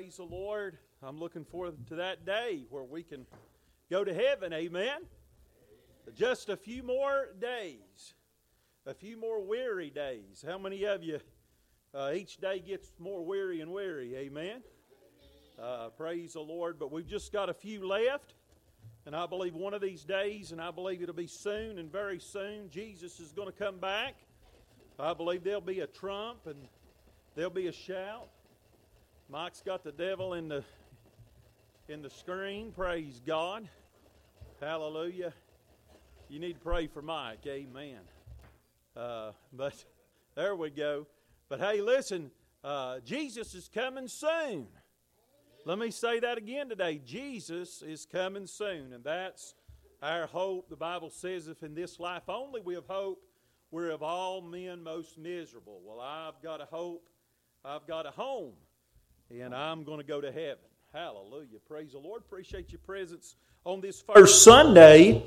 Praise the Lord. I'm looking forward to that day where we can go to heaven. Amen. Just a few more days, a few more weary days. How many of you uh, each day gets more weary and weary? Amen. Uh, praise the Lord. But we've just got a few left. And I believe one of these days, and I believe it'll be soon and very soon, Jesus is going to come back. I believe there'll be a trump and there'll be a shout. Mike's got the devil in the in the screen. Praise God. Hallelujah. You need to pray for Mike. Amen. Uh, but there we go. But hey, listen, uh, Jesus is coming soon. Let me say that again today. Jesus is coming soon, and that's our hope. The Bible says, if in this life only we have hope, we're of all men most miserable. Well, I've got a hope. I've got a home and I'm going to go to heaven. Hallelujah. Praise the Lord. Appreciate your presence on this first Sunday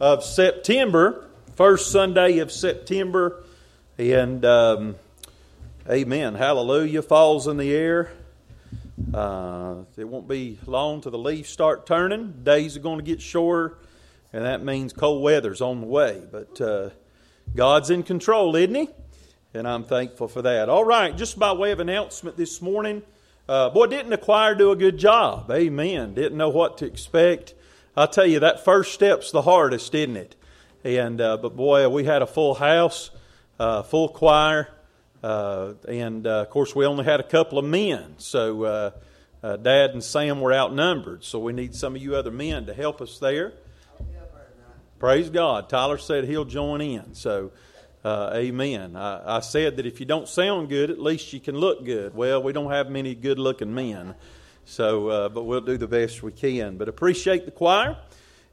of September. First Sunday of September. And um, amen. Hallelujah. Falls in the air. Uh, it won't be long till the leaves start turning. Days are going to get shorter, and that means cold weather's on the way. But uh, God's in control, isn't He? And I'm thankful for that. All right, just by way of announcement this morning. Uh, boy, didn't the choir do a good job? Amen. Didn't know what to expect. I'll tell you, that first step's the hardest, isn't it? And uh, but boy, we had a full house, uh, full choir, uh, and uh, of course we only had a couple of men. So uh, uh, Dad and Sam were outnumbered. So we need some of you other men to help us there. Praise God. Tyler said he'll join in. So. Uh, amen. I, I, said that if you don't sound good, at least you can look good. Well, we don't have many good looking men, so uh, but we'll do the best we can. But appreciate the choir,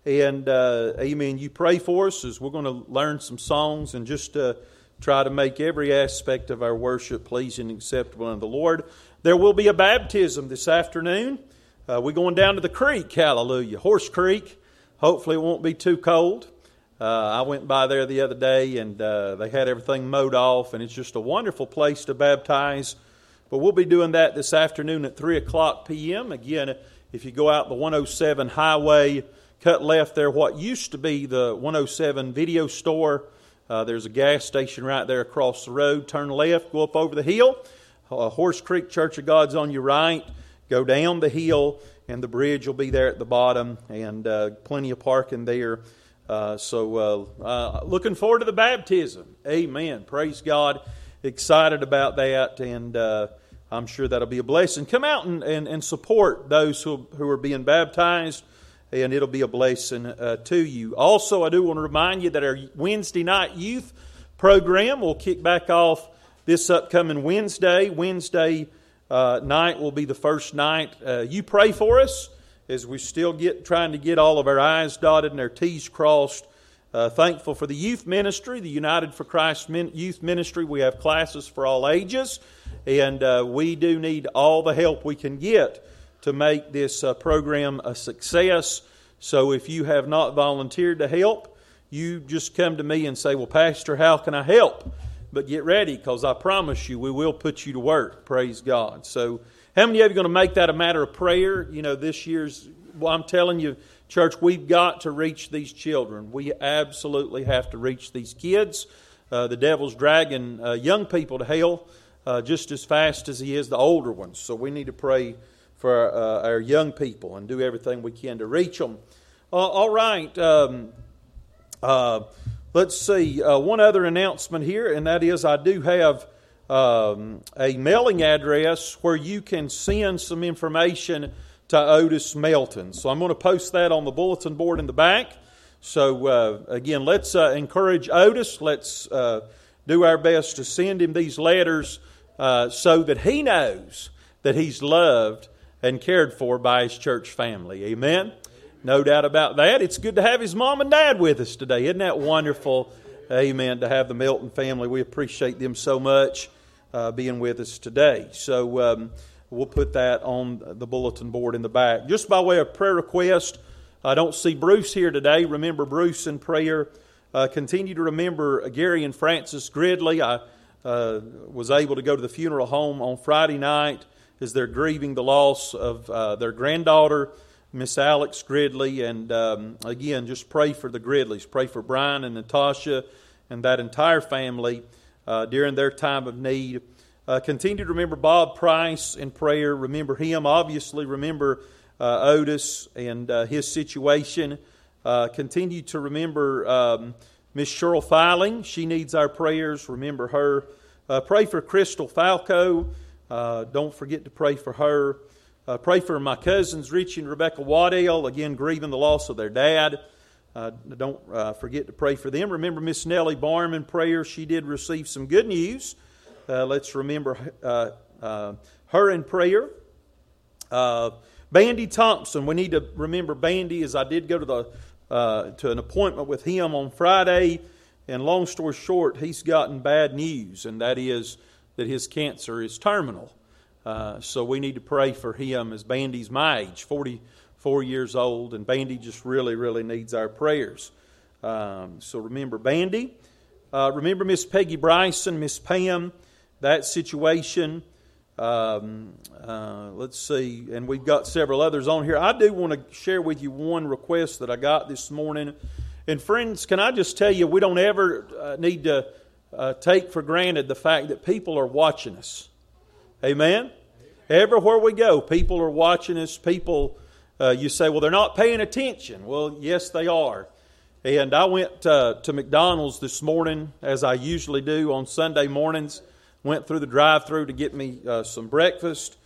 and uh, amen. You pray for us as we're going to learn some songs and just uh, try to make every aspect of our worship pleasing and acceptable unto the Lord. There will be a baptism this afternoon. Uh, we're going down to the creek. Hallelujah, Horse Creek. Hopefully, it won't be too cold. Uh, I went by there the other day and uh, they had everything mowed off, and it's just a wonderful place to baptize. But we'll be doing that this afternoon at 3 o'clock p.m. Again, if you go out the 107 highway, cut left there, what used to be the 107 video store, uh, there's a gas station right there across the road. Turn left, go up over the hill. Uh, Horse Creek Church of God's on your right. Go down the hill, and the bridge will be there at the bottom, and uh, plenty of parking there. Uh, so, uh, uh, looking forward to the baptism. Amen. Praise God. Excited about that, and uh, I'm sure that'll be a blessing. Come out and, and, and support those who, who are being baptized, and it'll be a blessing uh, to you. Also, I do want to remind you that our Wednesday night youth program will kick back off this upcoming Wednesday. Wednesday night will be the first night. You pray for us as we still get trying to get all of our I's dotted and our T's crossed. Uh, thankful for the youth ministry, the United for Christ youth ministry. We have classes for all ages, and uh, we do need all the help we can get to make this uh, program a success. So if you have not volunteered to help, you just come to me and say, Well, Pastor, how can I help? But get ready because I promise you we will put you to work. Praise God. So, how many of you are going to make that a matter of prayer? You know, this year's, well, I'm telling you, church, we've got to reach these children. We absolutely have to reach these kids. Uh, the devil's dragging uh, young people to hell uh, just as fast as he is the older ones. So, we need to pray for uh, our young people and do everything we can to reach them. Uh, all right. Um, uh, let's see. one other announcement here, and that is I do have um, a mailing address where you can send some information to Otis Melton. So I'm going to post that on the bulletin board in the back. So uh, again, let's uh, encourage Otis. Let's uh, do our best to send him these letters uh, so that he knows that he's loved and cared for by his church family. Amen. No doubt about that. It's good to have his mom and dad with us today. Isn't that wonderful? Amen. To have the Melton family. We appreciate them so much uh, being with us today. So um, we'll put that on the bulletin board in the back. Just by way of prayer request, I don't see Bruce here today. Remember Bruce in prayer. Uh, continue to remember Gary and Francis Gridley. I uh, was able to go to the funeral home on Friday night as they're grieving the loss of uh, their granddaughter, Miss Alex Gridley. And um, again, just pray for the Gridleys. Pray for Brian and Natasha and that entire family uh, during their time of need. Uh, continue to remember Bob Price in prayer. Remember him. Obviously, remember uh, Otis and uh, his situation. Uh, continue to remember um, Miss Cheryl Filing. She needs our prayers. Remember her. Pray for Crystal Falco. don't forget to pray for her. pray for my cousins, Richie and Rebecca Waddell, again, grieving the loss of their dad. Uh, don't uh, forget to pray for them. Remember Miss Nellie Barham in prayer. She did receive some good news. Uh, let's remember uh, uh, her in prayer. Uh, Bandy Thompson. We need to remember Bandy as I did go to the to an appointment with him on Friday. And long story short, he's gotten bad news, and that is that his cancer is terminal. so we need to pray for him as Bandy's my age, 40, four years old, and Bandy just really, really needs our prayers. Um, so remember Bandy. Uh, remember Miss Peggy Bryson, Miss Pam, that situation. Um, uh, let's see, and we've got several others on here. I do want to share with you one request that I got this morning. And friends, can I just tell you, we don't ever uh, need to uh, take for granted the fact that people are watching us. Amen? Everywhere we go, people are watching us. People uh, you say, well, they're not paying attention. Well, yes, they are. And I went uh, to McDonald's this morning, as I usually do on Sunday mornings. Went through the drive through to get me uh, some breakfast.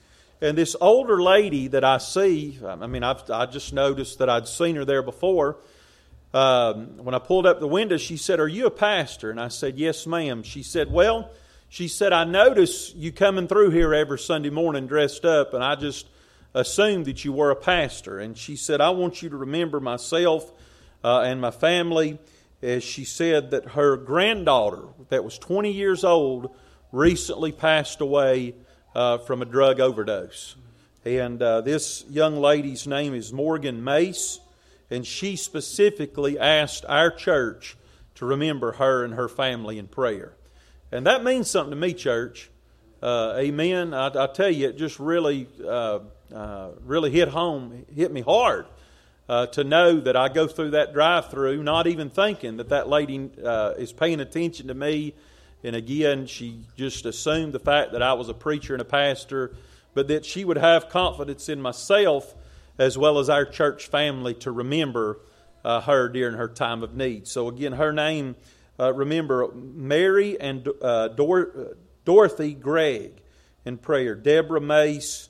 And this older lady that I see, I mean, I've, I just noticed that I'd seen her there before. Um, when I pulled up the window, she said, Are you a pastor? And I said, Yes, ma'am. She said, Well, she said, I notice you coming through here every Sunday morning dressed up, and I just assumed that you were a pastor. And she said, I want you to remember myself uh, and my family. As she said that her granddaughter, that was 20 years old, recently passed away uh, from a drug overdose. And uh, this young lady's name is Morgan Mace, and she specifically asked our church to remember her and her family in prayer. And that means something to me, church. Uh, amen. I, I, tell you, it just really uh, uh, really hit home, hit me hard uh, to know that I go through that drive through, not even thinking that that lady uh, is paying attention to me. And again, she just assumed the fact that I was a preacher and a pastor, but that she would have confidence in myself as well as our church family to remember uh, her during her time of need. So, again, her name, uh, remember, Mary and Dor- Dorothy Gregg in prayer, Deborah Mace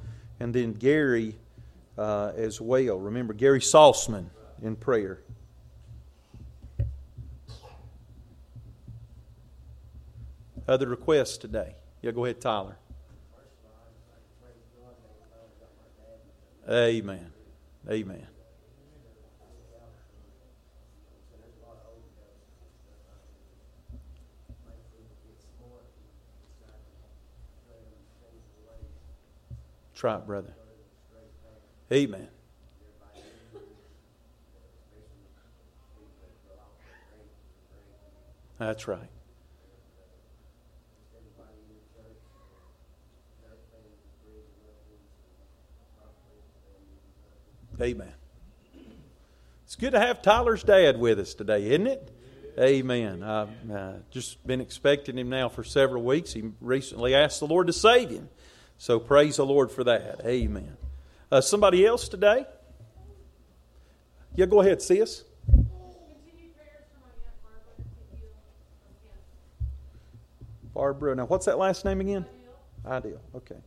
and then Gary uh, as well. Remember Gary Salzman in prayer. Other requests today? Yeah, go ahead, Tyler. Amen. Amen. Try it, brother. Amen. That's right. Amen. It's good to have Tyler's dad with us today, isn't it? Amen. I've uh, just been expecting him now for several weeks. He recently asked the Lord to save him. So praise the Lord for that. Amen. Uh, somebody else today? Yeah, go ahead, us. Barbara. Now, what's that last name again? Ideal. Okay.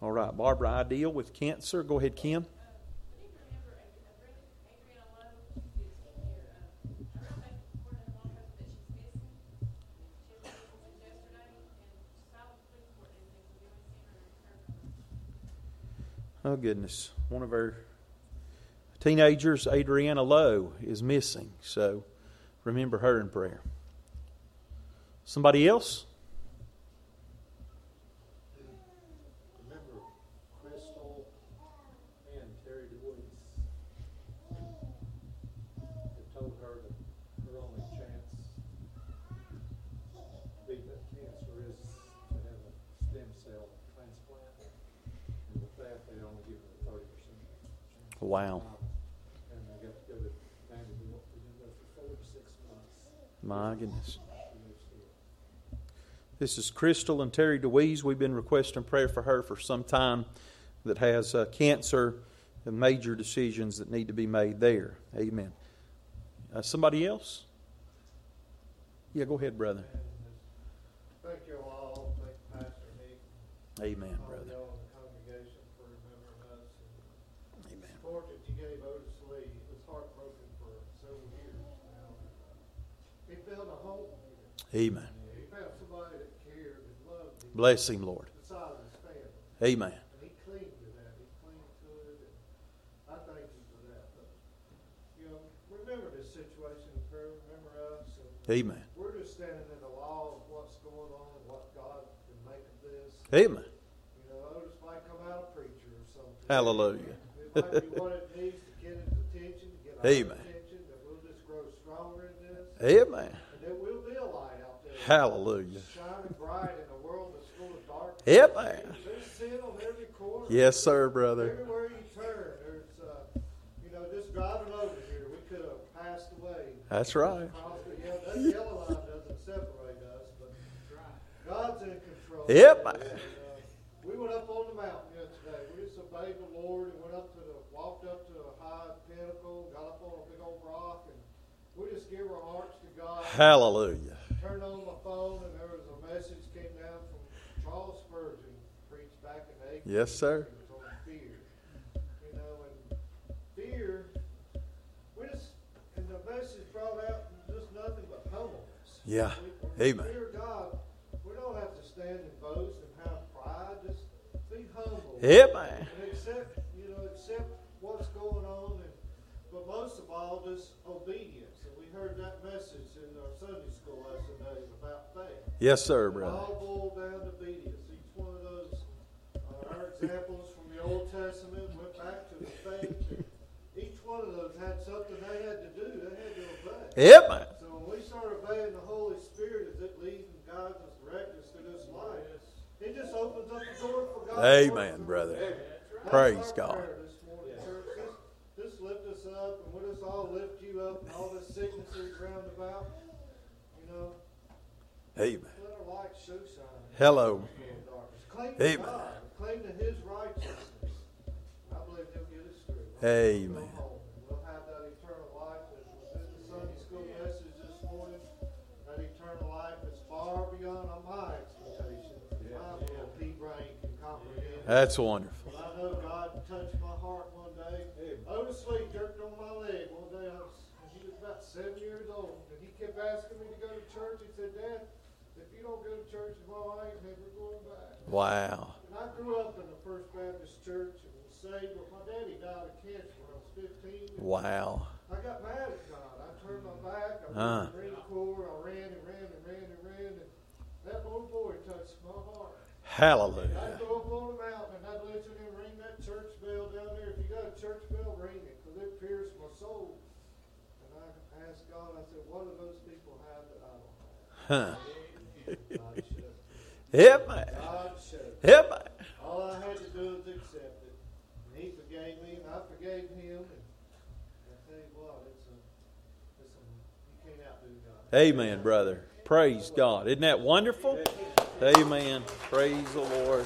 All right, Barbara Ideal with cancer. Go ahead, Kim. Oh, goodness. One of our teenagers, Adriana Lowe, is missing. So remember her in prayer. Somebody else? Remember Crystal and Terry DeWeese. They told her that her only chance to beat that cancer is to have a stem cell transplant. And with that, they only give her a thirty percent chance. of Wow. survival. And they got to go to Vanderbilt, to do that for four to six months. My goodness. She lives here. This is Crystal and Terry DeWeese. We've been requesting prayer for her for some time that has uh, cancer and major decisions that need to be made there. Amen. Uh, somebody else? Yeah, go ahead, brother. Thank you all, thank Pastor Nick, Amen, all brother. y'all in the congregation for remembering us. and Amen. Support that you gave Otis Lee, he was heartbroken for several years now. He found a home Amen. he found somebody that cared and loved him. Bless him, Lord. Beside his family, Amen. and he cleaned to that, he cleaned to it, and I thank you for that, but, you know, remember this situation in prayer, remember us, and Amen. we're just standing in the law of what's going on and what God can make of this. Amen. You know, oh, Otis might come out a preacher or something. Hallelujah. It might be what it needs to get his attention, to get our Amen. attention, that we'll just grow stronger in this, Amen. and that we'll be a light out there. Hallelujah. Shining bright in a world that's full of darkness. Amen. There's sin on every corner. Yes, sir, brother. Everywhere you turn, there's, uh, you know, just driving over here, we could have passed away. That's right. That yellow line doesn't separate us, but God's in control. Yep. And, uh, we went up on the mountain yesterday. We just obeyed the Lord and went up to the, walked up to a high pinnacle, got up on a big old rock, and we just gave our hearts to God. Hallelujah. Turned on my phone, and there was a message came down from Charles Spurgeon, preached back in the 80s. Yes, sir. It was on fear. You know, and fear, we just, and the message brought out just nothing but humbleness. Yeah. We- Amen. Fear God, we don't have to stand and boast and have pride. Just be humble. Amen. And accept, you know, accept what's going on, and but most of all, just obedience. And we heard that message in our Sunday school lesson today about faith. Yes, sir, brother. all boiled down to obedience. Examples from the Old Testament went back to the faith. Each one of those had something they had to do. They had to obey. Amen. So when we start obeying the Holy Spirit as it leads and guides us, directs us through this life, it just opens up the door for God. Amen, work. brother. That's Praise God. prayer This morning, church. Just, just lift us up and we'll just all lift you up and all the sickness that's round about. You know, Amen. let our light so shine. Hello. Darkness. Amen. God. Cling to His righteousness. I believe He'll get us through. Amen. We'll have that eternal life that was in the Sunday school message this morning. That eternal beyond my expectations. My little pea brain can comprehend. That's wonderful. But I know God touched my heart one day. Otis oh, Lee jerked on my leg one day. I was, he was about seven years old, and he kept asking me to go to church. He said, "Dad, if you don't go to church tomorrow, I ain't never going back." Wow. And I grew up in the First Baptist Church and was saved, but my daddy died of cancer when I was 15. Wow. I got mad at God. I turned my back. I went Huh. to the Marine Corps. I ran and ran and ran and ran. And that little boy touched my heart. Hallelujah. I'd go up on the mountain and I'd listen to him ring that church bell down there. If you got a church bell, ring it because it pierced my soul. And I asked God, I said, what do those people have that I don't Huh. have? God showed. Yep, man. God showed. Yep, man. All I had to do was accept it. And he forgave me and I forgave him. And I tell you what, it's a, it's a, you can't outdo God. Amen, brother. Praise God. Isn't that wonderful? Amen. Praise the Lord.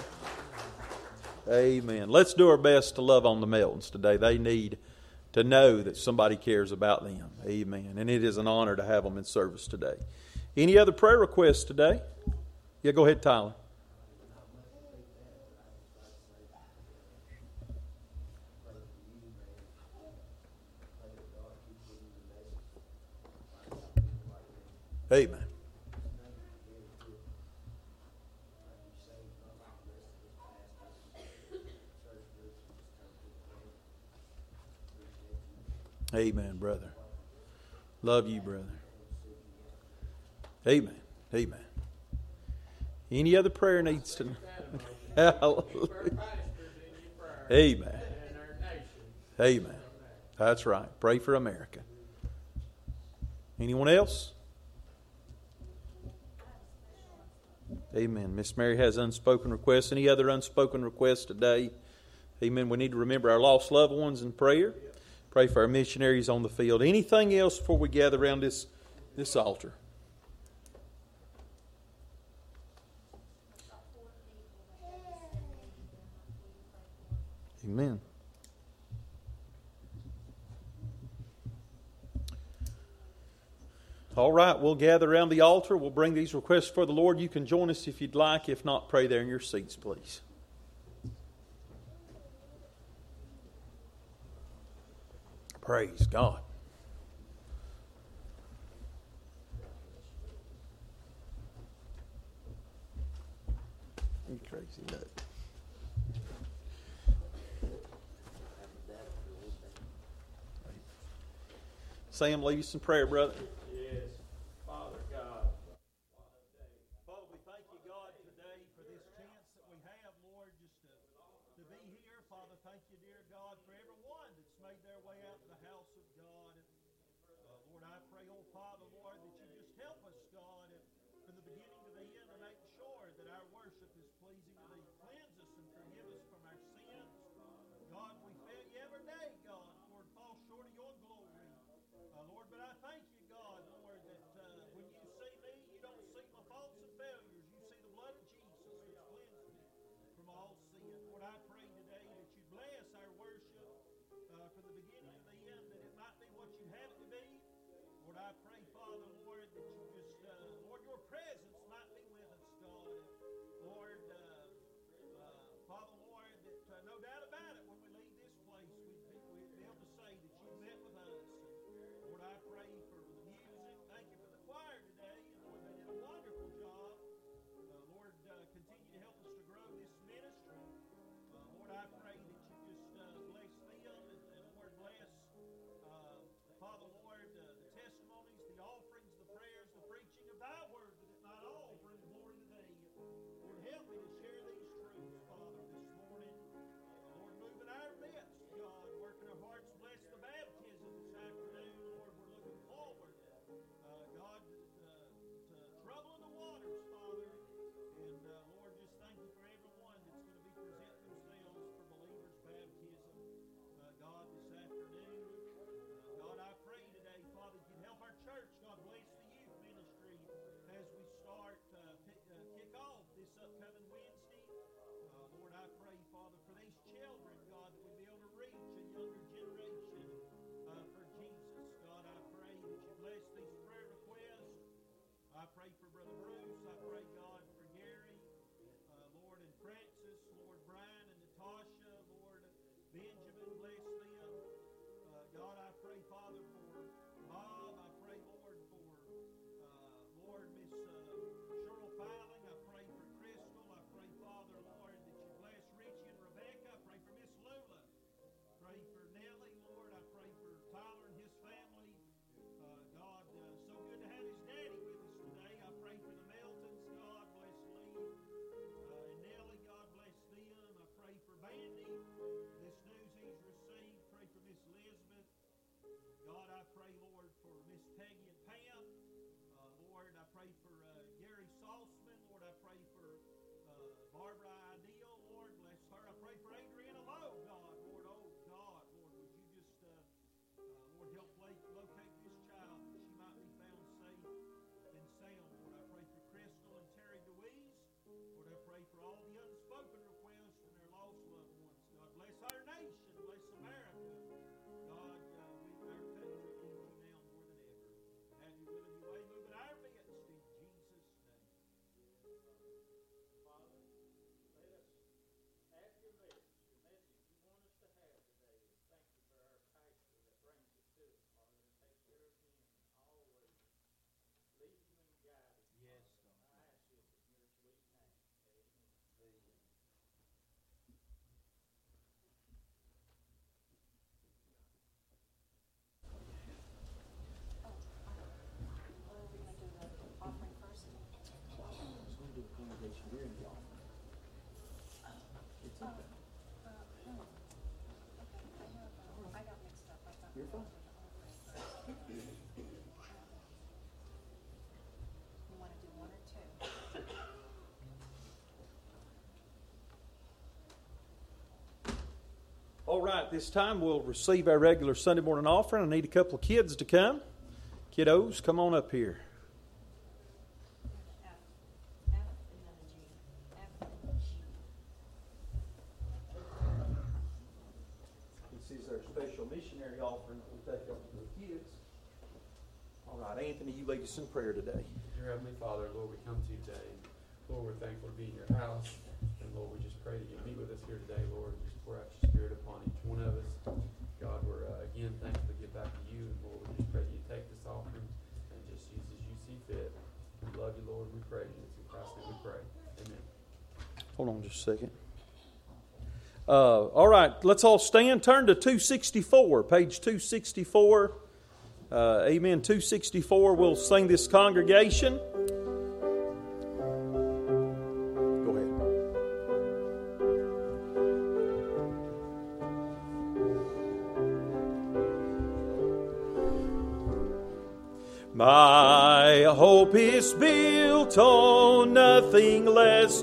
Amen. Let's do our best to love on the Meltons today. They need to know that somebody cares about them. Amen. And it is an honor to have them in service today. Any other prayer requests today? Yeah, go ahead, Tyler. Amen. Amen, brother. Love you, brother. Amen. Amen. Any other prayer needs to? Hallelujah. Amen. Amen. That's right. Pray for America. Anyone else? Amen. Miss Mary has unspoken requests. Any other unspoken requests today? Amen. We need to remember our lost loved ones in prayer. Pray for our missionaries on the field. Anything else before we gather around this, this altar? Amen. All right, we'll gather around the altar. We'll bring these requests for the Lord. You can join us if you'd like. If not, pray there in your seats, please. Praise God. You crazy nut. Sam, lead us in prayer, brother. Lord, I pray, Father, Lord, that you just, uh, Lord, your presence might be with us, God. Lord, uh, uh, Father, Lord, that uh, no doubt about it, when we leave this place, we'd be, we'd be able to say that you met with us. Lord, I pray for the music. Thank you for the choir today. Lord, they did a wonderful job. Uh, Lord, uh, continue to help us to grow this ministry. Lord, I pray that you just bless them and, and Lord, bless, Father, Lord, pray for Brother Bruce. I pray, God, for Gary, uh, Lord, and Francis, Lord, Brian, and Natasha, Lord, Benjamin, Blair. God, I pray, Lord, for Miss Peggy right, this time we'll receive our regular Sunday morning offering. I need a couple of kids to come. Kiddos, come on up here. second. Uh, all right, let's all stand. Turn to 264, page 264. Uh, amen. 264. We'll sing this congregation. My hope is built on nothing less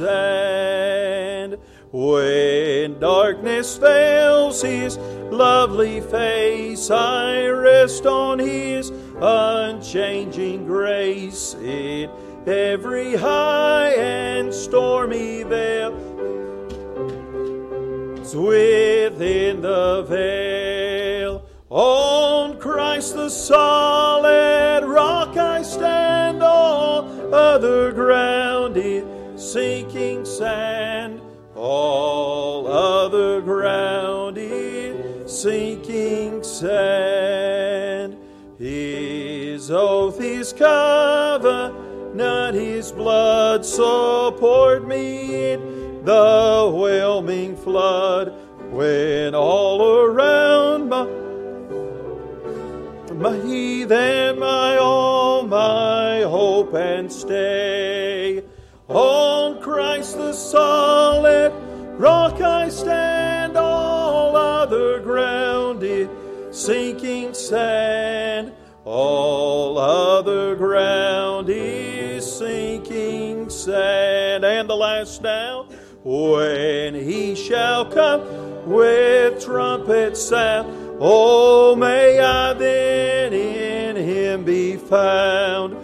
And When darkness veils his lovely face, I rest on his unchanging grace. In every high and stormy vale, within the veil. On Christ the solid rock I stand, all other ground sinking sand. All other ground is sinking sand. His oath, his covenant, his blood support me in the whelming flood. When all around my, my heath my all, my hope and stay solid rock I stand, all other ground is sinking sand. All other ground is sinking sand. And the last now, when he shall come with trumpet sound, oh, may I then in him be found,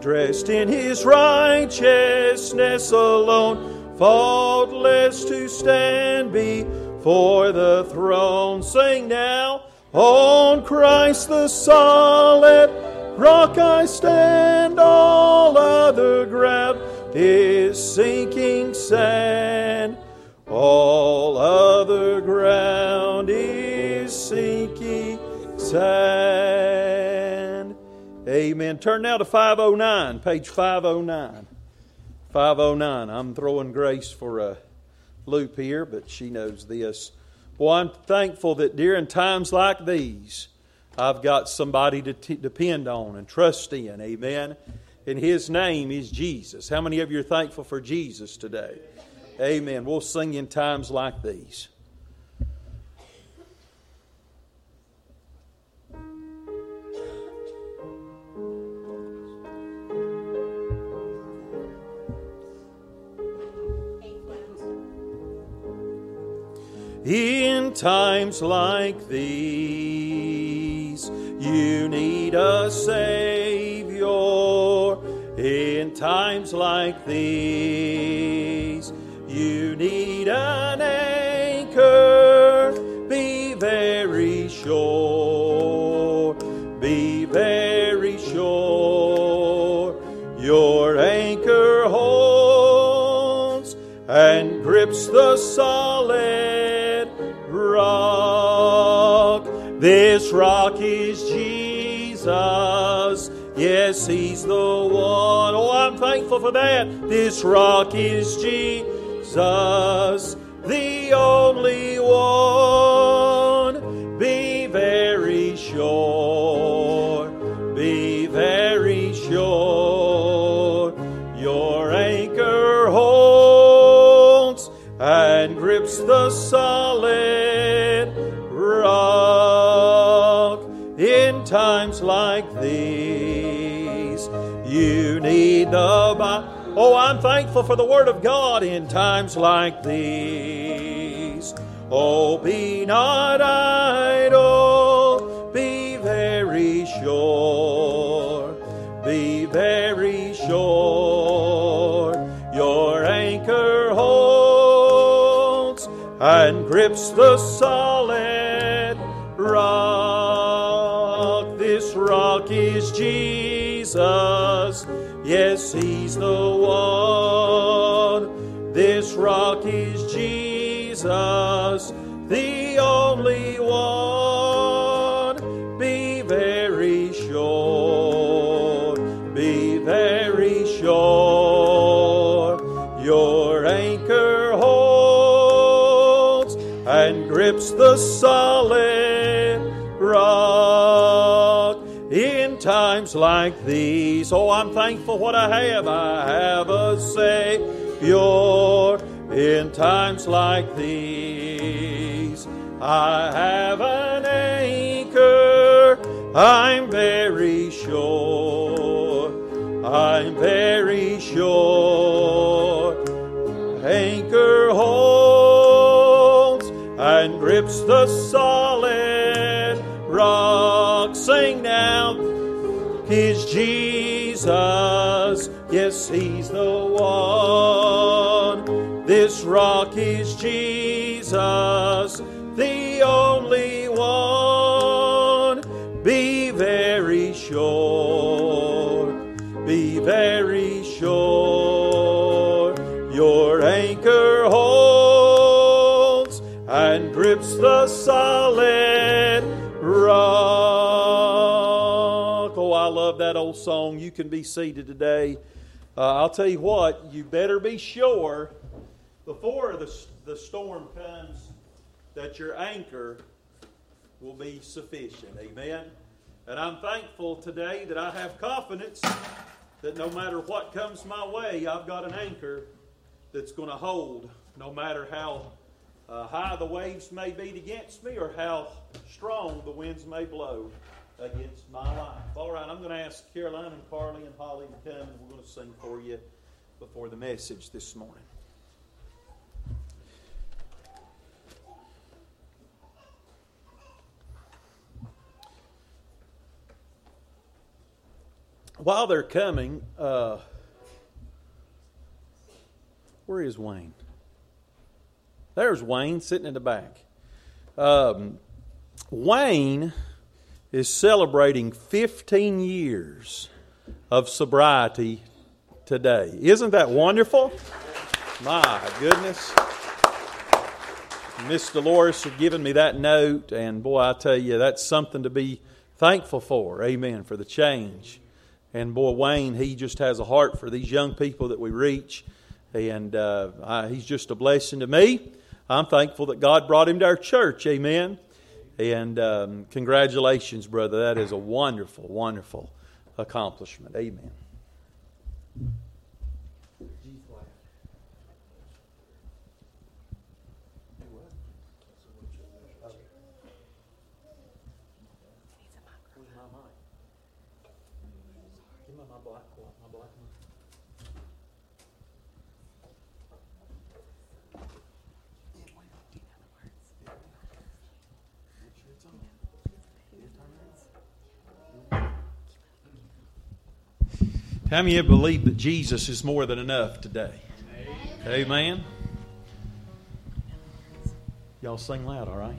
dressed in his righteousness alone faultless to stand before the throne. Sing now, on Christ the solid rock I stand, all other ground is sinking sand. All other ground is sinking sand. Amen. Turn now to 509, page 509. 509. I'm throwing Grace for uh, a loop here, but she knows this. Well, I'm thankful that during times like these, I've got somebody to t- depend on and trust in. Amen. And his name is Jesus. How many of you are thankful for Jesus today? Amen. We'll sing in times like these. In times like these, you need a Savior. In times like these, you need an anchor. Be very sure. Be very sure. Your anchor holds and grips the solid rock. This rock is Jesus. Yes, He's the one. Oh, I'm thankful for that. This rock is Jesus, I'm thankful for the Word of God in times like these. Oh, be not idle, be very sure, be very sure. Your anchor holds and grips the solid rock. This rock is Jesus. Yes, He's the like these. Oh, I'm thankful what I have. I have a Savior in times like these. I have an anchor. I'm very sure. I'm very sure. Anchor holds and grips the Jesus, the only one. Be very sure. Be very sure. Your anchor holds and grips the solid rock. Oh, I love that old song. You can be seated today. Uh, I'll tell you what, you better be sure before the, the storm comes that your anchor will be sufficient. Amen. And I'm thankful today that I have confidence that no matter what comes my way, I've got an anchor that's going to hold no matter how uh, high the waves may beat against me or how strong the winds may blow against my life. All right, I'm going to ask Caroline and Carly and Holly to come and we're going to sing for you before the message this morning. While they're coming, uh, where is Wayne? There's Wayne sitting in the back. Um, Wayne is celebrating 15 years of sobriety today. Isn't that wonderful? My goodness. Miss Dolores had given me that note, and boy, I tell you, that's something to be thankful for. Amen. For the change. And boy, Wayne, he just has a heart for these young people that we reach, and uh, I, he's just a blessing to me. I'm thankful that God brought him to our church. Amen. And um, congratulations, brother. That is a wonderful, wonderful accomplishment. Amen. How many of you believe that Jesus is more than enough today? Amen. Amen. Y'all sing loud, all right?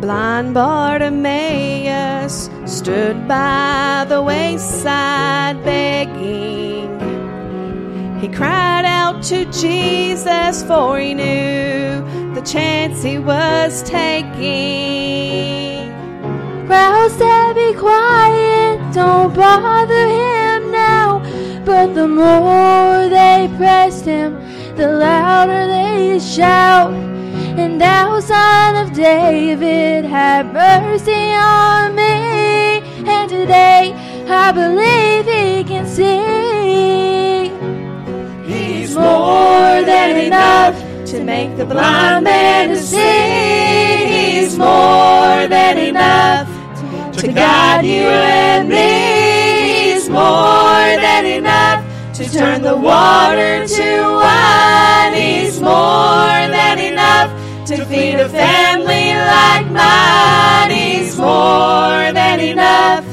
Blind Bartimaeus stood by the wayside begging. He cried out to Jesus, for he knew the chance he was taking. Crowd said, Be quiet, don't bother him now. But the more they pressed him, the louder they shout. And thou, son of David, have mercy on me. And today I believe he can see. More than enough to make the blind man to see. He's more than enough to guide you and me. He's more than enough to turn the water to wine. He's more than enough to feed a family like mine. He's more than enough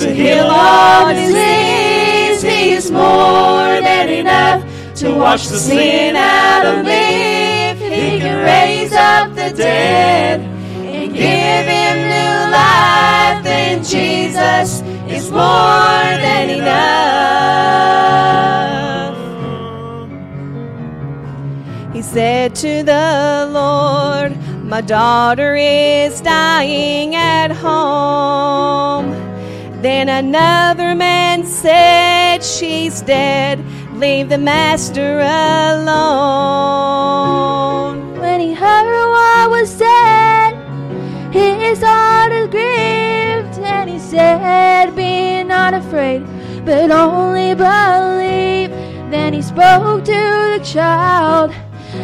to heal all disease. He's more than enough to wash the sin out of me. If he can raise up the dead and give him new life, then Jesus is more than enough. He said to the Lord, My daughter is dying at home. Then another man said, She's dead. Leave the master alone. When he heard what was said, his heart is grieved, and he said, Be not afraid, but only believe. Then he spoke to the child.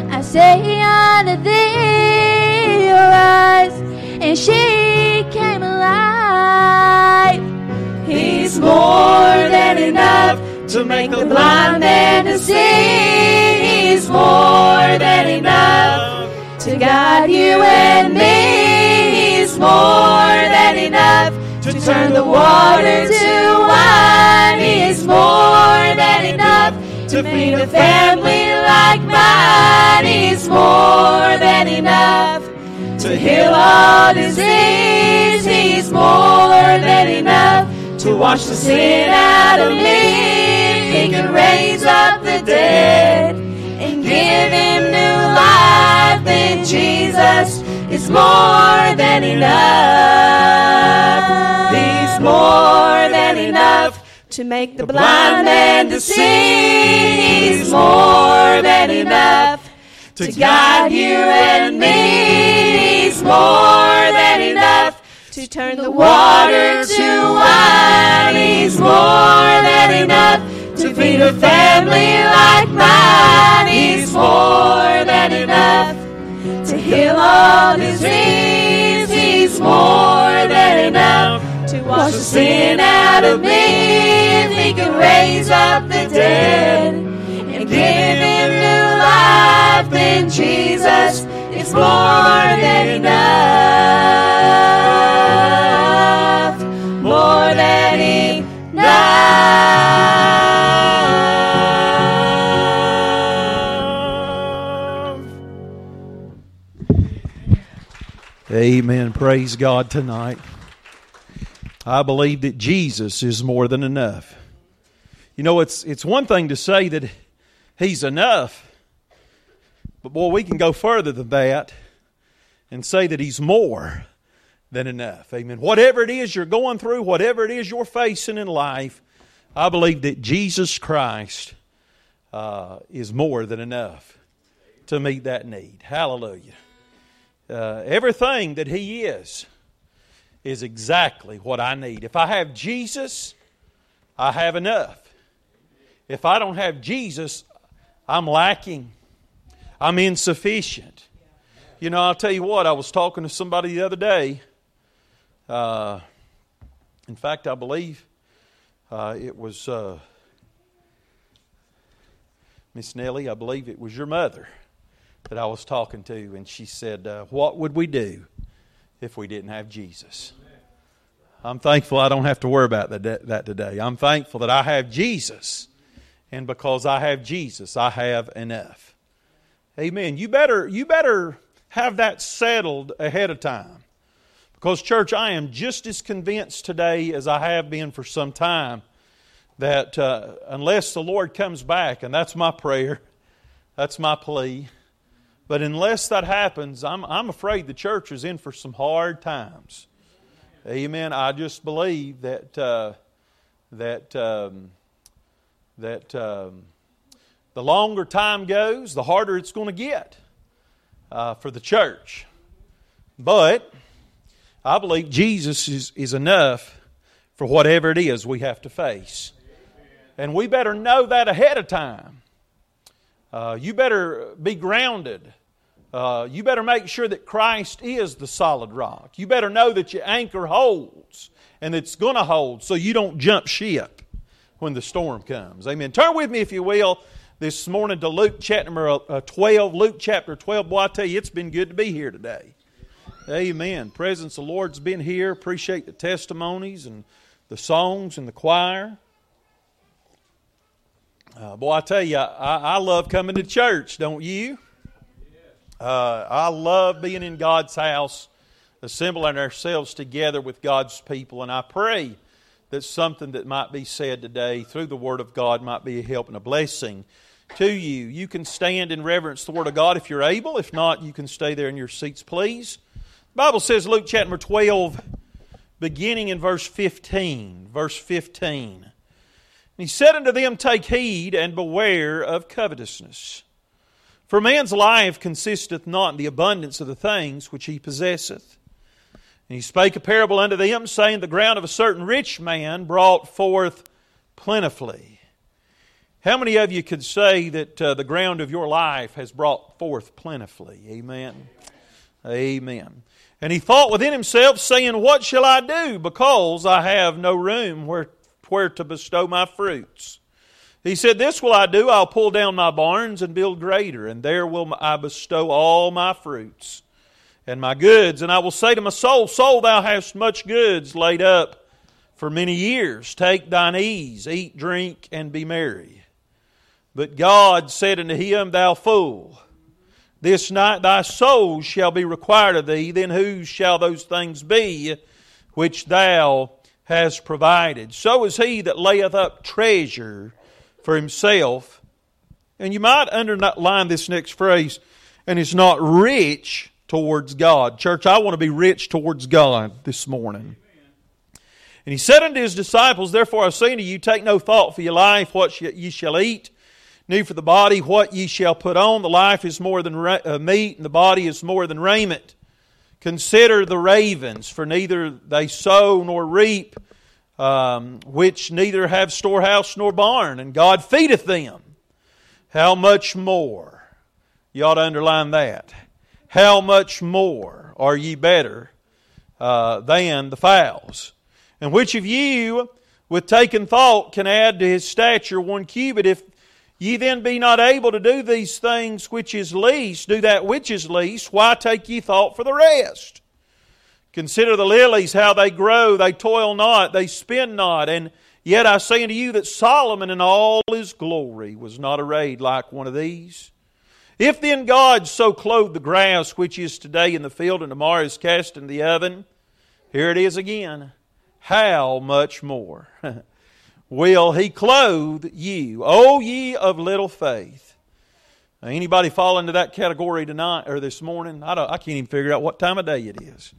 I say unto thee, arise, and she came alive. He's more than enough to make the blind man to see. He's more than enough to guide you and me. He's more than enough to turn the water to wine. He's more than enough to feed a family like mine. He's more than enough to heal all disease. He's more than enough to wash the sin out of me. He can raise up the dead and give him new life. Then Jesus is more than enough. He's more than enough to make the blind man to see. He's more than enough to guide you and me. He's more than enough to turn the water to wine. He's more than enough To feed a family like mine, He's more than enough. To heal all disease, He's more than enough. To wash the sin out of me, He can raise up the dead and give Him new life, then Jesus is more than enough. More than enough. Amen. Praise God tonight. I believe that Jesus is more than enough. You know, it's, it's one thing to say that He's enough, but boy, we can go further than that and say that He's more than enough. Amen. Whatever it is you're going through, whatever it is you're facing in life, I believe that Jesus Christ uh, is more than enough to meet that need. Hallelujah. Uh, everything that He is is exactly what I need. If I have Jesus, I have enough. If I don't have Jesus, I'm lacking. I'm insufficient. You know, I'll tell you what, I was talking to somebody the other day. Uh, in fact, I believe uh, it was uh, Miss Nellie, I believe it was your mother that I was talking to, and she said, uh, What would we do if we didn't have Jesus? I'm thankful I don't have to worry about that, that today. I'm thankful that I have Jesus, and because I have Jesus, I have enough. Amen. You better, you better have that settled ahead of time. Because, church, I am just as convinced today as I have been for some time that uh, unless the Lord comes back, and that's my prayer, that's my plea, but unless that happens, I'm, I'm afraid the church is in for some hard times. Amen. I just believe that uh, that um, that um, the longer time goes, the harder it's going to get uh, for the church. But I believe Jesus is, is enough for whatever it is we have to face. And we better know that ahead of time. Uh, you better be grounded. Uh, you better make sure that Christ is the solid rock. You better know that your anchor holds and it's going to hold so you don't jump ship when the storm comes. Amen. Turn with me, if you will, this morning to Luke chapter uh, 12. Luke chapter 12. Boy, I tell you, it's been good to be here today. Amen. Presence of the Lord's been here. Appreciate the testimonies and the songs and the choir. Uh, boy, I tell you, I, I love coming to church, don't you? Uh, I love being in God's house, assembling ourselves together with God's people, and I pray that something that might be said today through the Word of God might be a help and a blessing to you. You can stand in reverence the Word of God if you're able. If not, you can stay there in your seats, please. The Bible says, Luke chapter 12, beginning in verse 15. Verse 15. And he said unto them, Take heed and beware of covetousness. For man's life consisteth not in the abundance of the things which he possesseth. And he spake a parable unto them, saying, The ground of a certain rich man brought forth plentifully. How many of you could say that uh, the ground of your life has brought forth plentifully? Amen. Amen. And he thought within himself, saying, What shall I do? Because I have no room where, where to bestow my fruits. He said, This will I do. I'll pull down my barns and build greater, and there will I bestow all my fruits and my goods. And I will say to my soul, Soul, thou hast much goods laid up for many years. Take thine ease, eat, drink, and be merry. But God said unto him, Thou fool, this night thy soul shall be required of thee. Then whose shall those things be which thou hast provided? So is he that layeth up treasure for himself. And you might underline this next phrase, and is not rich towards God. Church, I want to be rich towards God this morning. And he said unto his disciples, Therefore I say unto you, take no thought for your life, what ye shall eat, New for the body, what ye shall put on. The life is more than ra- uh, meat, and the body is more than raiment. Consider the ravens, for neither they sow nor reap, um, which neither have storehouse nor barn, and God feedeth them. How much more? You ought to underline that. How much more are ye better uh, than the fowls? And which of you, with taken thought, can add to his stature one cubit? If ye then be not able to do these things which is least, do that which is least, why take ye thought for the rest? Consider the lilies, how they grow, they toil not, they spin not, and yet I say unto you that Solomon in all his glory was not arrayed like one of these. If then God so clothed the grass which is today in the field and tomorrow is cast in the oven, here it is again, how much more will he clothe you, O ye of little faith? Now, anybody fall into that category tonight or this morning? I, don't, I can't even figure out what time of day it is.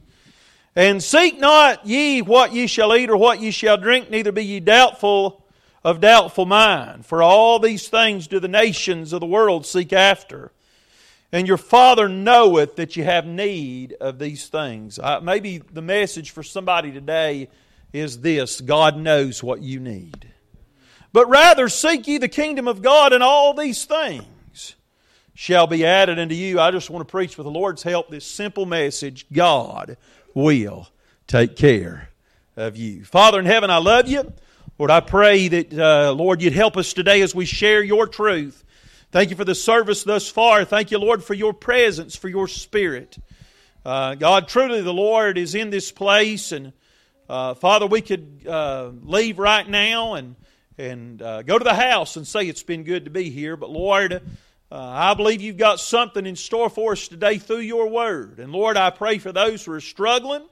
And seek not ye what ye shall eat or what ye shall drink, neither be ye doubtful of doubtful mind. For all these things do the nations of the world seek after. And your Father knoweth that you have need of these things. Uh, maybe the message for somebody today is this God knows what you need. But rather seek ye the kingdom of God, and all these things shall be added unto you. I just want to preach with the Lord's help this simple message God will take care of you. Father in heaven, I love you. Lord, I pray that, uh, Lord, you'd help us today as we share your truth. Thank you for the service thus far. Thank you, Lord, for your presence, for your spirit. Uh, God, truly the Lord is in this place. And uh, Father, we could uh, leave right now and, and uh, go to the house and say it's been good to be here. But Lord, uh, I believe you've got something in store for us today through your word. And Lord, I pray for those who are struggling.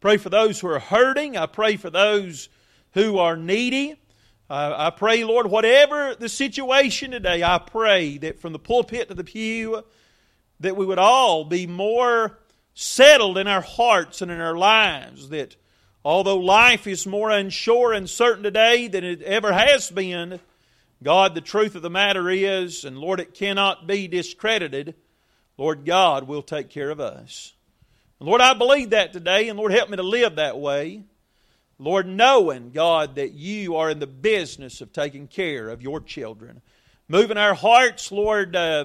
Pray for those who are hurting. I pray for those who are needy. Uh, I pray, Lord, whatever the situation today, I pray that from the pulpit to the pew, that we would all be more settled in our hearts and in our lives. That although life is more unsure and certain today than it ever has been, God, the truth of the matter is, and Lord, it cannot be discredited, Lord God will take care of us. And Lord, I believe that today, and Lord, help me to live that way. Lord, knowing, God, that you are in the business of taking care of your children. Moving our hearts, Lord, uh,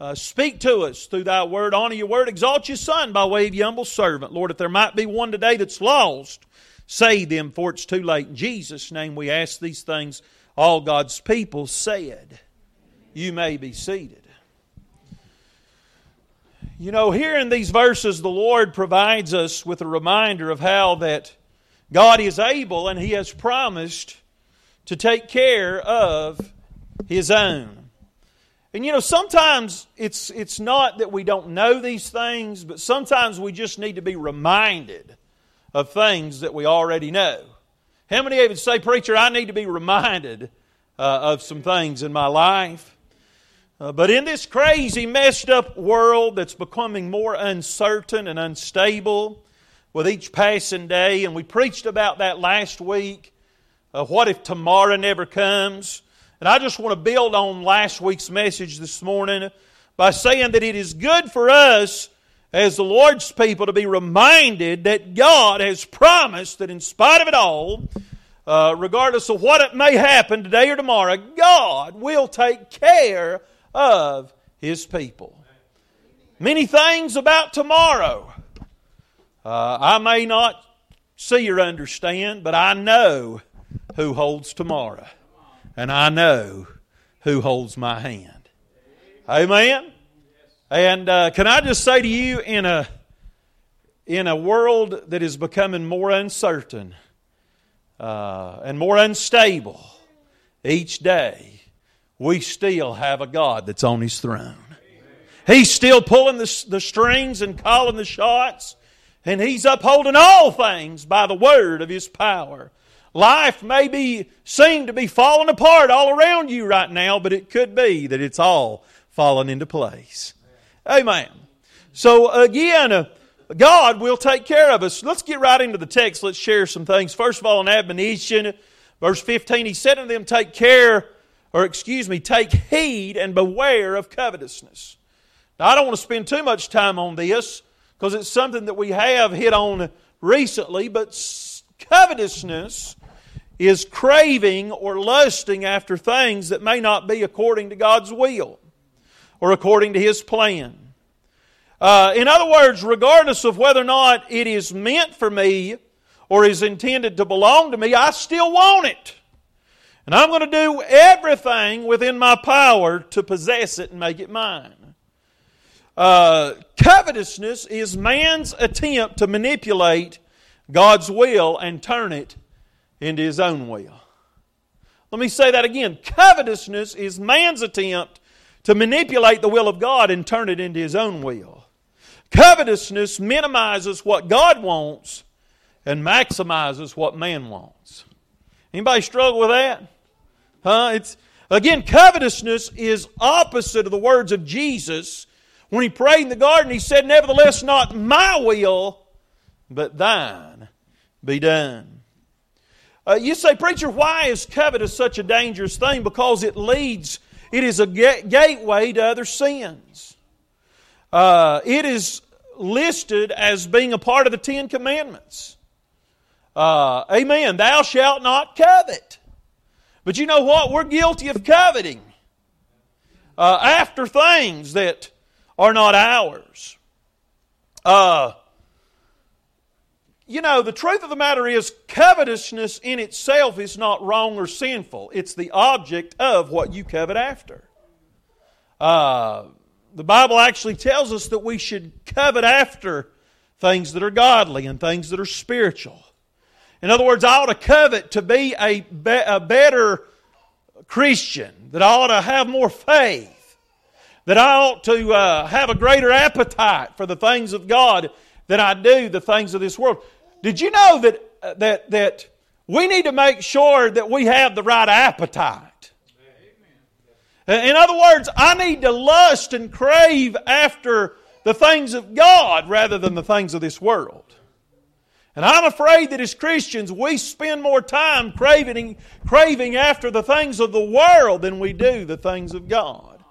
uh, speak to us through thy word. Honor your word. Exalt your son by way of your humble servant. Lord, if there might be one today that's lost, save them, for it's too late. In Jesus' name we ask these things all God's people said. You may be seated. You know, here in these verses, the Lord provides us with a reminder of how that God is able and He has promised to take care of His own. And you know, sometimes it's, it's not that we don't know these things, but sometimes we just need to be reminded of things that we already know. How many of you say, Preacher, I need to be reminded uh, of some things in my life? Uh, but in this crazy, messed up world that's becoming more uncertain and unstable with each passing day, and we preached about that last week. Uh, what if tomorrow never comes? And I just want to build on last week's message this morning by saying that it is good for us as the Lord's people to be reminded that God has promised that in spite of it all, uh, regardless of what it may happen today or tomorrow, God will take care of His people. Many things about tomorrow uh, I may not see or understand, but I know who holds tomorrow. And I know who holds my hand. Amen? And uh, can I just say to you, in a, in a world that is becoming more uncertain uh, and more unstable each day, we still have a God that's on His throne. He's still pulling the, the strings and calling the shots, and He's upholding all things by the word of His power. Life may be seem to be falling apart all around you right now, but it could be that it's all falling into place. Amen. So again, uh, God will take care of us. Let's get right into the text. Let's share some things. First of all, an admonition. Verse 15, he said to them, Take care, or excuse me, take heed and beware of covetousness. Now, I don't want to spend too much time on this because it's something that we have hit on recently, but covetousness is craving or lusting after things that may not be according to God's will or according to His plan. Uh, in other words, regardless of whether or not it is meant for me or is intended to belong to me, I still want it. And I'm going to do everything within my power to possess it and make it mine. Uh, covetousness is man's attempt to manipulate God's will and turn it into his own will. Let me say that again. Covetousness is man's attempt to manipulate the will of God and turn it into his own will. Covetousness minimizes what God wants and maximizes what man wants. Anybody struggle with that? Huh? It's again covetousness is opposite of the words of Jesus when he prayed in the garden. He said, "Nevertheless, not my will, but thine be done." Uh, you say, preacher, why is covetous such a dangerous thing? Because it leads. It is a gateway to other sins. Uh, it is listed as being a part of the Ten Commandments. Uh, amen. Thou shalt not covet. But you know what? We're guilty of coveting uh, after things that are not ours. Uh, you know, the truth of the matter is, covetousness in itself is not wrong or sinful. It's the object of what you covet after. Uh, the Bible actually tells us that we should covet after things that are godly and things that are spiritual. In other words, I ought to covet to be a, be- a better Christian, that I ought to have more faith, that I ought to uh, have a greater appetite for the things of God than I do the things of this world. Did you know that, uh, that, that we need to make sure that we have the right appetite? In other words, I need to lust and crave after the things of God rather than the things of this world. And I'm afraid that as Christians, we spend more time craving, craving after the things of the world than we do the things of God.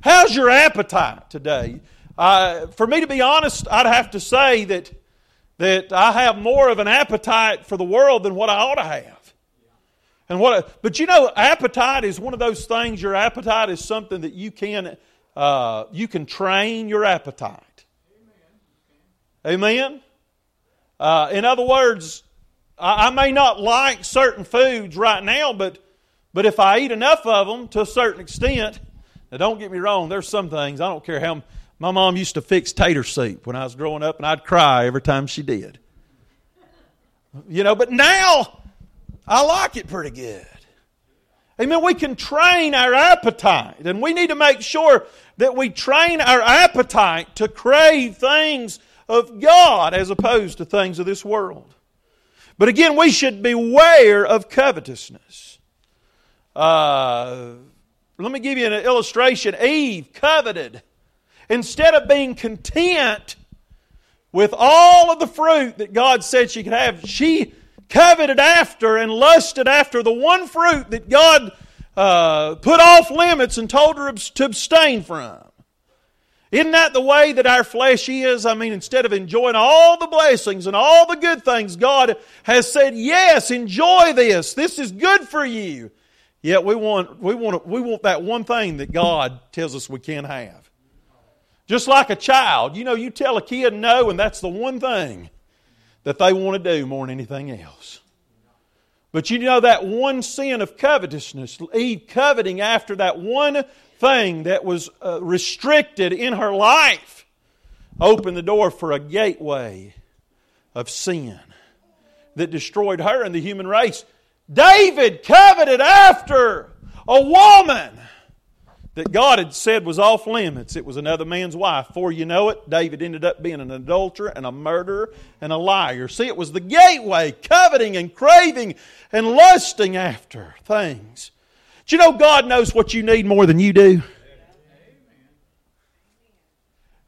How's your appetite today? Uh, for me to be honest, I'd have to say that, that I have more of an appetite for the world than what I ought to have. And what, but you know, appetite is one of those things. Your appetite is something that you can, uh, you can train your appetite. Amen. Uh, in other words, I, I may not like certain foods right now, but but if I eat enough of them to a certain extent, now don't get me wrong, there's some things I don't care how. My mom used to fix tater soup when I was growing up, and I'd cry every time she did. You know, but now I like it pretty good. Amen. We can train our appetite, and we need to make sure that we train our appetite to crave things of God as opposed to things of this world. But again, we should beware of covetousness. Uh, let me give you an illustration. Eve coveted. Instead of being content with all of the fruit that God said she could have, she coveted after and lusted after the one fruit that God uh, put off limits and told her to abstain from. Isn't that the way that our flesh is? I mean, instead of enjoying all the blessings and all the good things, God has said, Yes, enjoy this. This is good for you. Yet we want, we want, we want that one thing that God tells us we can't have. Just like a child. You know, you tell a kid no, and that's the one thing that they want to do more than anything else. But you know that one sin of covetousness, Eve coveting after that one thing that was uh, restricted in her life, opened the door for a gateway of sin that destroyed her and the human race. David coveted after a woman that God had said was off limits. It was another man's wife. For you know it, David ended up being an adulterer and a murderer and a liar. See, it was the gateway, coveting and craving and lusting after things. Do you know God knows what you need more than you do?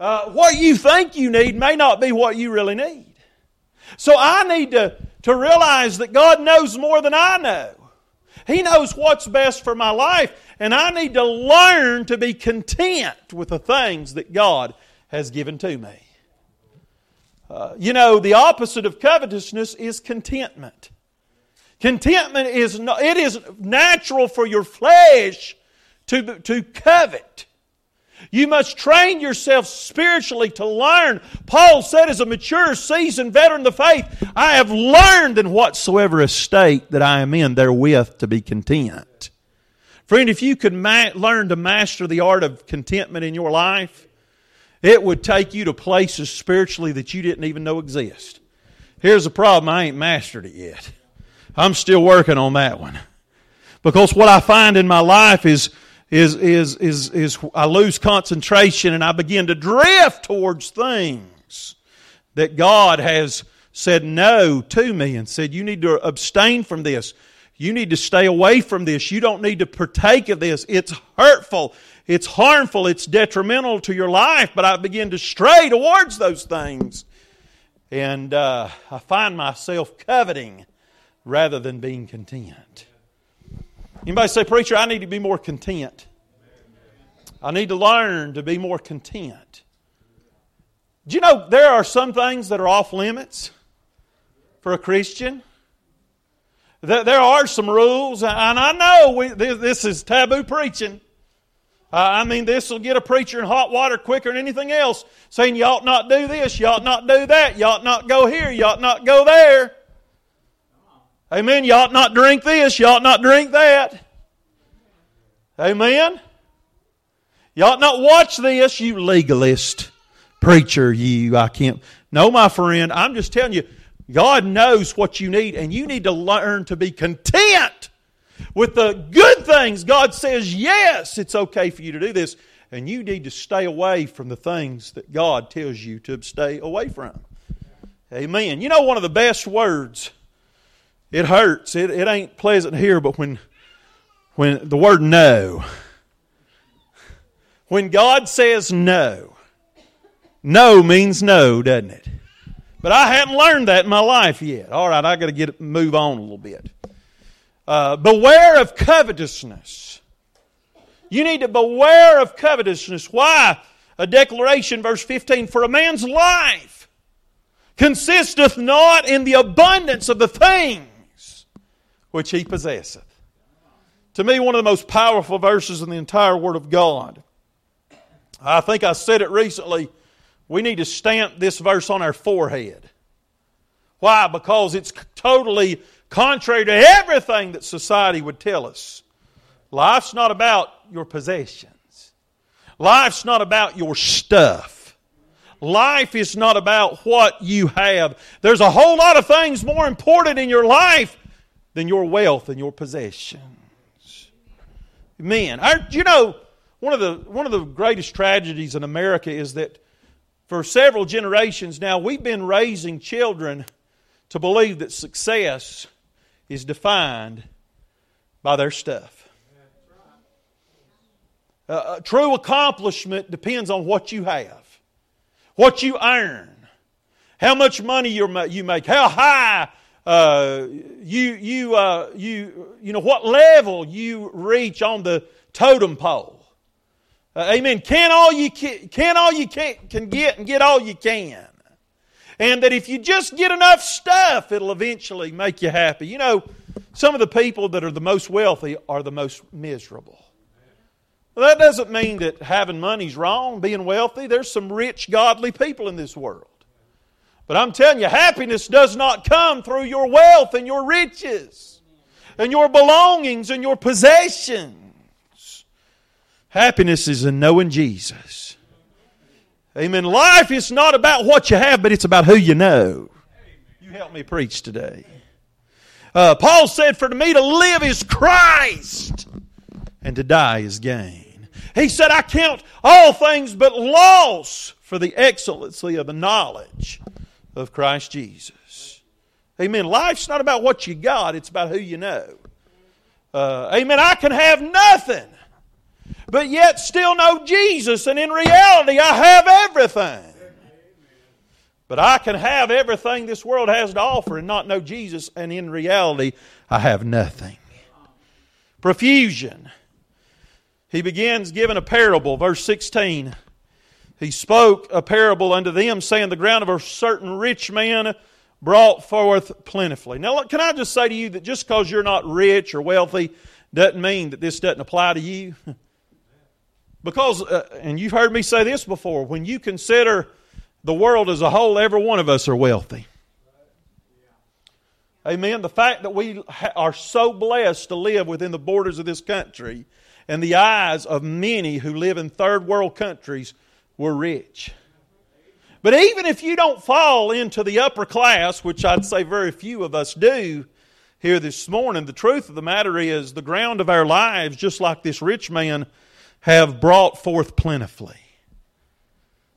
Uh, what you think you need may not be what you really need. So I need to, to realize that God knows more than I know. He knows what's best for my life, and I need to learn to be content with the things that God has given to me. Uh, you know, the opposite of covetousness is contentment. Contentment is no, it is natural for your flesh to, to covet. You must train yourself spiritually to learn. Paul said, as a mature, seasoned veteran of the faith, I have learned in whatsoever estate that I am in therewith to be content. Friend, if you could ma- learn to master the art of contentment in your life, it would take you to places spiritually that you didn't even know exist. Here's the problem I ain't mastered it yet. I'm still working on that one. Because what I find in my life is, is, is, is, is I lose concentration and I begin to drift towards things that God has said no to me and said, You need to abstain from this. You need to stay away from this. You don't need to partake of this. It's hurtful. It's harmful. It's detrimental to your life. But I begin to stray towards those things. And uh, I find myself coveting rather than being content. Anybody say, Preacher, I need to be more content. I need to learn to be more content. Do you know there are some things that are off limits for a Christian? There are some rules, and I know this is taboo preaching. I mean, this will get a preacher in hot water quicker than anything else, saying you ought not do this, you ought not do that, you ought not go here, you ought not go there. Amen. You ought not drink this, you ought not drink that. Amen. You ought not watch this, you legalist preacher, you. I can't. No, my friend, I'm just telling you, God knows what you need, and you need to learn to be content with the good things. God says, yes, it's okay for you to do this, and you need to stay away from the things that God tells you to stay away from. Amen. You know, one of the best words, it hurts. It, it ain't pleasant here, but when, when the word no, when God says no, no means no, doesn't it? But I hadn't learned that in my life yet. All right, I got to get move on a little bit. Uh, beware of covetousness. You need to beware of covetousness. Why? A declaration, verse 15 For a man's life consisteth not in the abundance of the things which he possesseth. To me, one of the most powerful verses in the entire Word of God. I think I said it recently we need to stamp this verse on our forehead. Why? Because it's totally contrary to everything that society would tell us. Life's not about your possessions. Life's not about your stuff. Life is not about what you have. There's a whole lot of things more important in your life than your wealth and your possessions. Men, you know, one of the one of the greatest tragedies in America is that for several generations now, we've been raising children to believe that success is defined by their stuff. Uh, true accomplishment depends on what you have, what you earn, how much money you make, how high uh, you you uh, you you know what level you reach on the totem pole. Uh, amen. Can all you can, can all you can, can get and get all you can. And that if you just get enough stuff, it'll eventually make you happy. You know, some of the people that are the most wealthy are the most miserable. Well, that doesn't mean that having money's wrong, being wealthy. There's some rich, godly people in this world. But I'm telling you, happiness does not come through your wealth and your riches and your belongings and your possessions. Happiness is in knowing Jesus. Amen. Life is not about what you have, but it's about who you know. You help me preach today. Uh, Paul said, For to me to live is Christ, and to die is gain. He said, I count all things but loss for the excellency of the knowledge of Christ Jesus. Amen. Life's not about what you got, it's about who you know. Uh, amen. I can have nothing but yet still know Jesus, and in reality, I have everything. But I can have everything this world has to offer and not know Jesus, and in reality, I have nothing. Profusion. He begins giving a parable, verse 16. He spoke a parable unto them, saying, The ground of a certain rich man brought forth plentifully. Now, look, can I just say to you that just because you're not rich or wealthy doesn't mean that this doesn't apply to you? because, uh, and you've heard me say this before, when you consider the world as a whole, every one of us are wealthy. Amen. The fact that we are so blessed to live within the borders of this country and the eyes of many who live in third world countries, we're rich. But even if you don't fall into the upper class, which I'd say very few of us do here this morning, the truth of the matter is the ground of our lives, just like this rich man, have brought forth plentifully.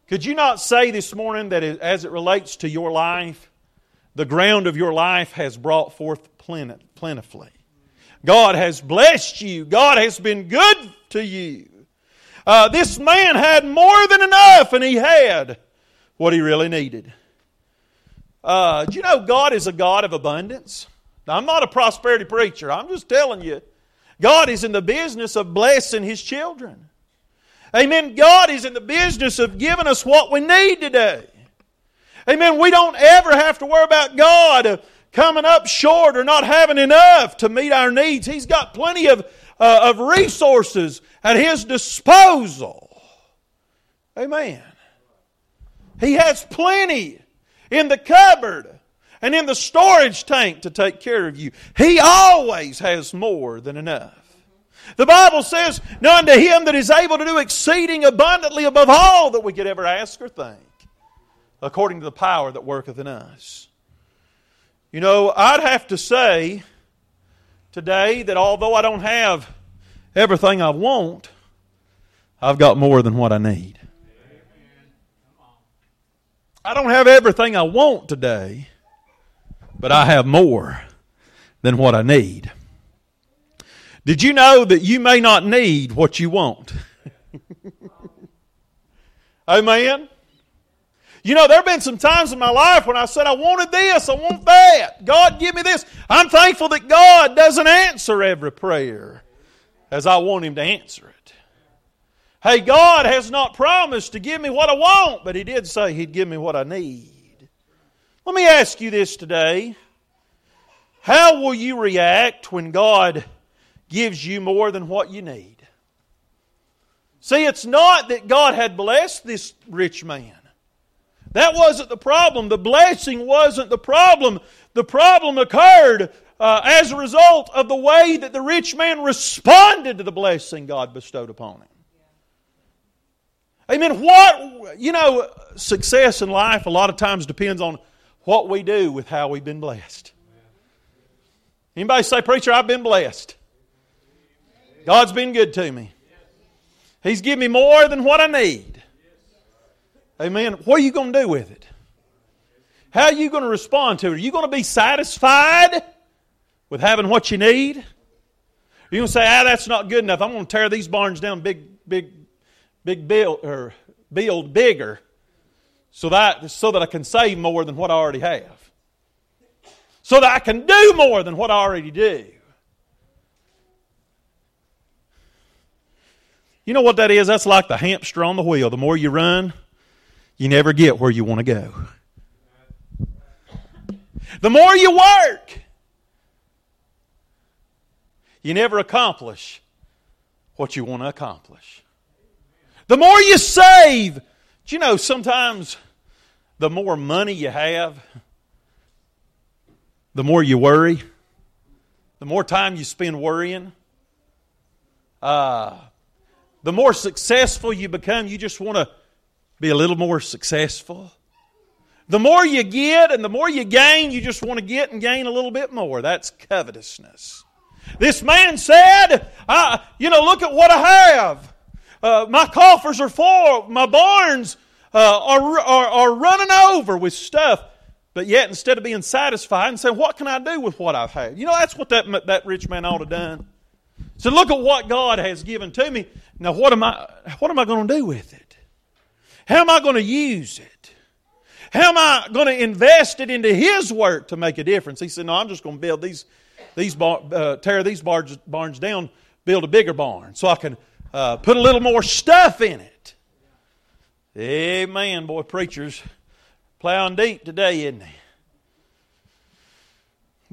Could you not say this morning that as it relates to your life, the ground of your life has brought forth plentifully? God has blessed you. God has been good to you. Uh, this man had more than enough, and he had what he really needed. Uh, do you know God is a God of abundance? Now, I'm not a prosperity preacher. I'm just telling you. God is in the business of blessing His children. Amen. God is in the business of giving us what we need today. Amen. We don't ever have to worry about God coming up short or not having enough to meet our needs. He's got plenty of, uh, of resources at His disposal. Amen. He has plenty in the cupboard and in the storage tank to take care of you. He always has more than enough. The Bible says, Now unto him that is able to do exceeding abundantly above all that we could ever ask or think, according to the power that worketh in us. You know, I'd have to say today that although I don't have everything I want, I've got more than what I need. I don't have everything I want today, but I have more than what I need. Did you know that you may not need what you want? Amen. You know, there have been some times in my life when I said, I wanted this, I want that. God, give me this. I'm thankful that God doesn't answer every prayer as I want Him to answer it. Hey, God has not promised to give me what I want, but He did say He'd give me what I need. Let me ask you this today. How will you react when God gives you more than what you need. See, it's not that God had blessed this rich man. That wasn't the problem. The blessing wasn't the problem. The problem occurred uh, as a result of the way that the rich man responded to the blessing God bestowed upon him. Amen. What, you know, success in life a lot of times depends on what we do with how we've been blessed. Anybody say, Preacher, I've been blessed? God's been good to me. He's given me more than what I need. Amen. What are you going to do with it? How are you going to respond to it? Are you going to be satisfied with having what you need? You're you going to say, ah, that's not good enough. I'm going to tear these barns down big, big, big build, or build bigger so that, so that I can save more than what I already have. So that I can do more than what I already do. You know what that is? That's like the hamster on the wheel. The more you run, you never get where you want to go. The more you work, you never accomplish what you want to accomplish. The more you save, do you know sometimes the more money you have, the more you worry, the more time you spend worrying. Uh, the more successful you become, you just want to be a little more successful. The more you get and the more you gain, you just want to get and gain a little bit more. That's covetousness. This man said, I, You know, look at what I have. Uh, my coffers are full, my barns uh, are, are, are running over with stuff. But yet, instead of being satisfied and saying, What can I do with what I've had? You know, that's what that, that rich man ought to done. So look at what God has given to me. Now, what am I, what am I going to do with it? How am I going to use it? How am I going to invest it into His work to make a difference? He said, No, I'm just going to build these, these bar, uh, tear these barns, barns down, build a bigger barn so I can uh, put a little more stuff in it. Amen, boy, preachers plowing deep today, isn't he?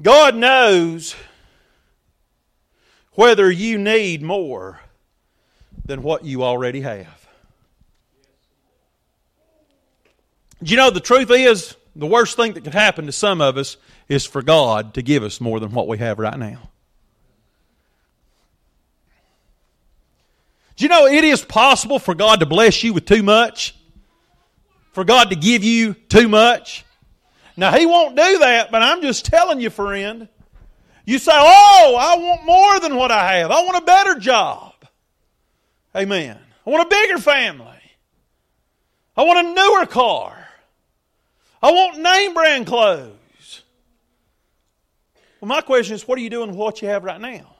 God knows whether you need more than what you already have. Do you know the truth is, the worst thing that could happen to some of us is for God to give us more than what we have right now. Do you know it is possible for God to bless you with too much? For God to give you too much? Now, He won't do that, but I'm just telling you, friend. You say, Oh, I want more than what I have. I want a better job. Amen. I want a bigger family. I want a newer car. I want name brand clothes. Well, my question is, what are you doing with what you have right now?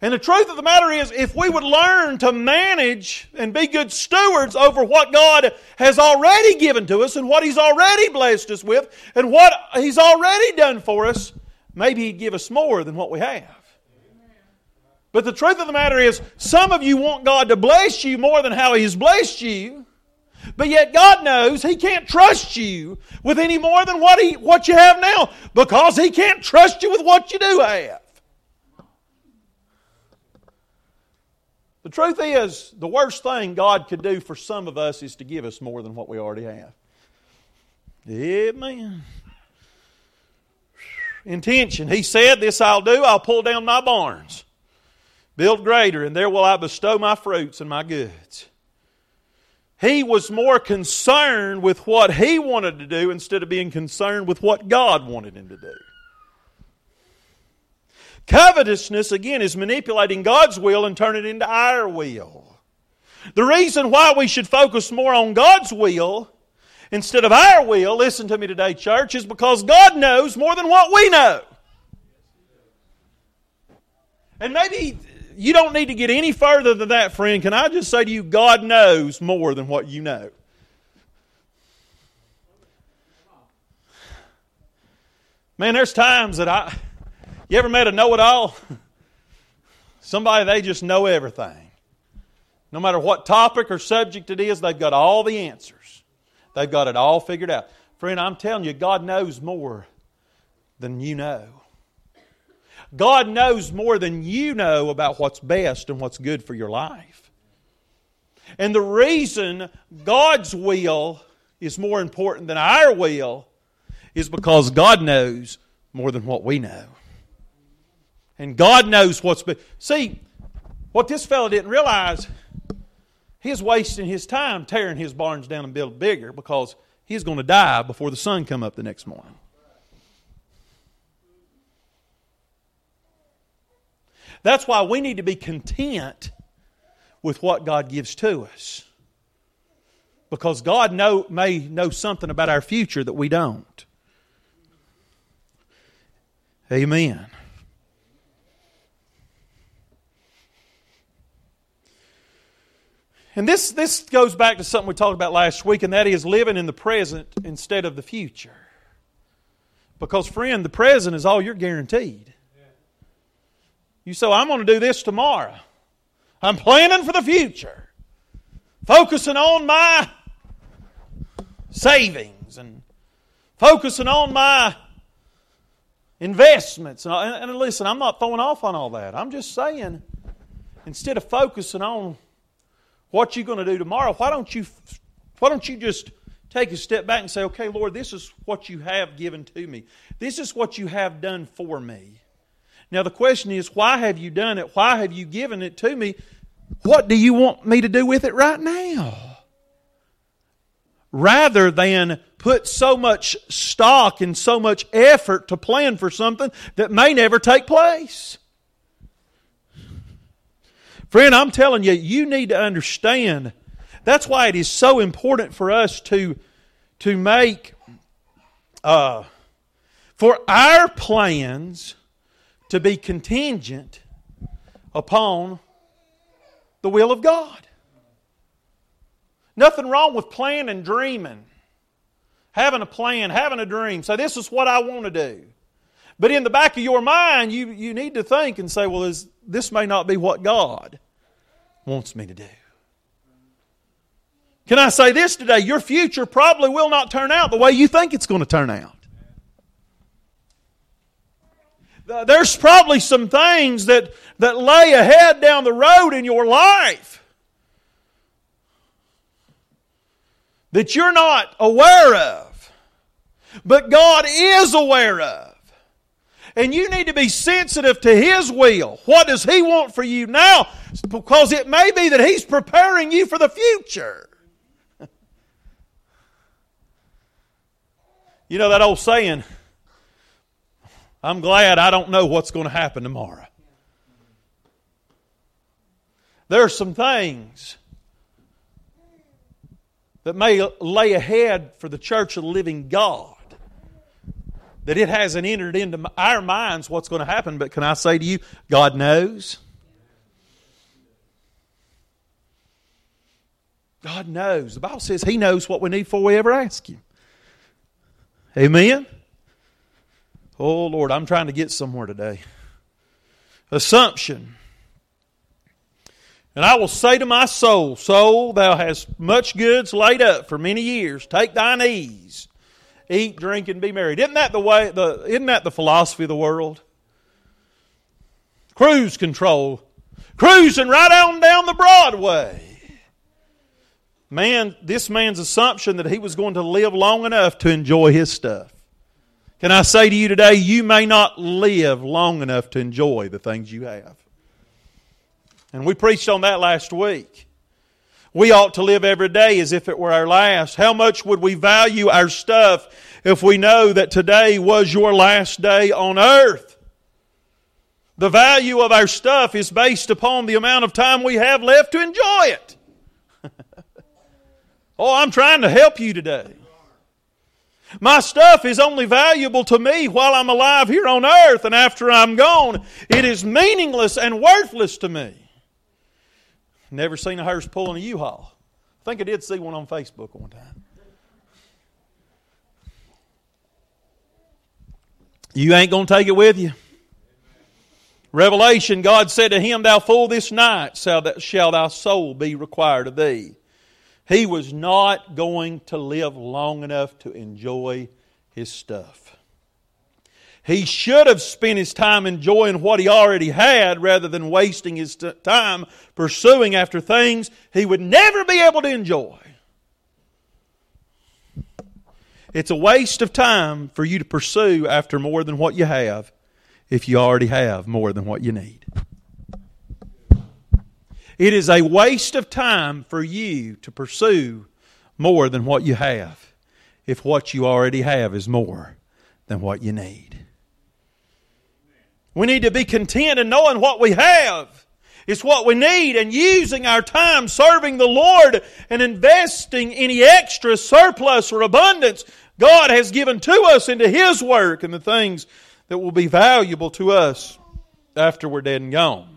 And the truth of the matter is, if we would learn to manage and be good stewards over what God has already given to us and what He's already blessed us with and what He's already done for us, maybe He'd give us more than what we have. But the truth of the matter is, some of you want God to bless you more than how He's blessed you. But yet God knows He can't trust you with any more than what, he, what you have now because He can't trust you with what you do have. The truth is, the worst thing God could do for some of us is to give us more than what we already have. Amen. Intention. He said, This I'll do, I'll pull down my barns, build greater, and there will I bestow my fruits and my goods. He was more concerned with what he wanted to do instead of being concerned with what God wanted him to do. Covetousness, again, is manipulating God's will and turning it into our will. The reason why we should focus more on God's will instead of our will, listen to me today, church, is because God knows more than what we know. And maybe you don't need to get any further than that, friend. Can I just say to you, God knows more than what you know? Man, there's times that I you ever met a know it all? Somebody, they just know everything. No matter what topic or subject it is, they've got all the answers. They've got it all figured out. Friend, I'm telling you, God knows more than you know. God knows more than you know about what's best and what's good for your life. And the reason God's will is more important than our will is because God knows more than what we know. And God knows what's best. See, what this fellow didn't realize, he's wasting his time tearing his barns down and building bigger because he's going to die before the sun come up the next morning. That's why we need to be content with what God gives to us. Because God know, may know something about our future that we don't. Amen. And this, this goes back to something we talked about last week, and that is living in the present instead of the future. Because, friend, the present is all you're guaranteed. You say, I'm going to do this tomorrow. I'm planning for the future, focusing on my savings and focusing on my investments. And, and listen, I'm not throwing off on all that. I'm just saying, instead of focusing on what you're going to do tomorrow, why don't you, why don't you just take a step back and say, okay, Lord, this is what you have given to me. This is what you have done for me. Now, the question is, why have you done it? Why have you given it to me? What do you want me to do with it right now? Rather than put so much stock and so much effort to plan for something that may never take place. Friend, I'm telling you, you need to understand. That's why it is so important for us to, to make, uh, for our plans to be contingent upon the will of God. Nothing wrong with planning and dreaming. Having a plan, having a dream. Say, this is what I want to do. But in the back of your mind, you, you need to think and say, well, is, this may not be what God wants me to do. Can I say this today? Your future probably will not turn out the way you think it's going to turn out. There's probably some things that, that lay ahead down the road in your life that you're not aware of, but God is aware of. And you need to be sensitive to His will. What does He want for you now? Because it may be that He's preparing you for the future. you know that old saying, I'm glad I don't know what's going to happen tomorrow. There are some things that may lay ahead for the church of the living God that it hasn't entered into our minds what's going to happen, but can I say to you, God knows? God knows. The Bible says He knows what we need before we ever ask Him. Amen? Oh, Lord, I'm trying to get somewhere today. Assumption. And I will say to my soul, Soul, thou hast much goods laid up for many years. Take thine ease. Eat, drink, and be merry. Isn't that the way the isn't that the philosophy of the world? Cruise control. Cruising right on down the Broadway. Man, this man's assumption that he was going to live long enough to enjoy his stuff. Can I say to you today, you may not live long enough to enjoy the things you have. And we preached on that last week. We ought to live every day as if it were our last. How much would we value our stuff if we know that today was your last day on earth? The value of our stuff is based upon the amount of time we have left to enjoy it. oh, I'm trying to help you today. My stuff is only valuable to me while I'm alive here on earth, and after I'm gone, it is meaningless and worthless to me. Never seen a hearse pulling a U-Haul. I think I did see one on Facebook one time. You ain't going to take it with you. Revelation, God said to him, Thou fool, this night shall thy soul be required of thee. He was not going to live long enough to enjoy his stuff. He should have spent his time enjoying what he already had rather than wasting his time pursuing after things he would never be able to enjoy. It's a waste of time for you to pursue after more than what you have if you already have more than what you need. It is a waste of time for you to pursue more than what you have if what you already have is more than what you need. We need to be content in knowing what we have is what we need and using our time serving the Lord and investing any extra surplus or abundance God has given to us into His work and the things that will be valuable to us after we're dead and gone.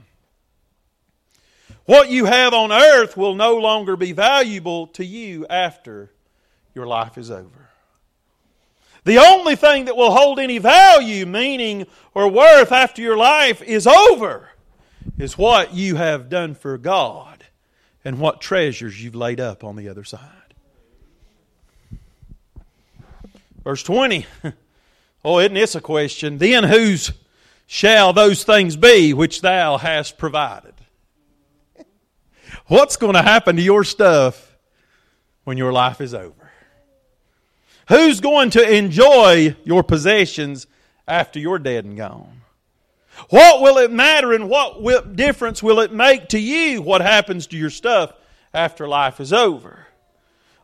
What you have on earth will no longer be valuable to you after your life is over. The only thing that will hold any value, meaning, or worth after your life is over is what you have done for God and what treasures you've laid up on the other side. Verse 20. Oh, isn't this a question? Then whose shall those things be which thou hast provided? What's going to happen to your stuff when your life is over? Who's going to enjoy your possessions after you're dead and gone? What will it matter and what difference will it make to you what happens to your stuff after life is over?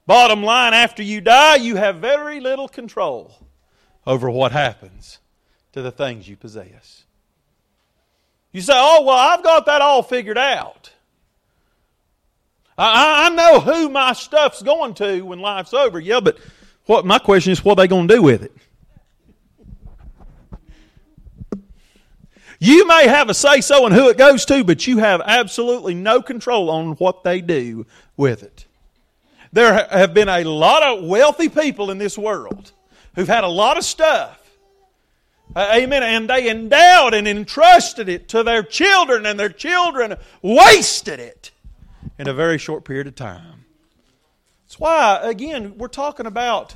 Bottom line, after you die, you have very little control over what happens to the things you possess. You say, oh, well, I've got that all figured out. I, I know who my stuff's going to when life's over. Yeah, but what my question is, what are they going to do with it? You may have a say so in who it goes to, but you have absolutely no control on what they do with it. There have been a lot of wealthy people in this world who've had a lot of stuff. Amen. And they endowed and entrusted it to their children, and their children wasted it in a very short period of time. That's why, again, we're talking about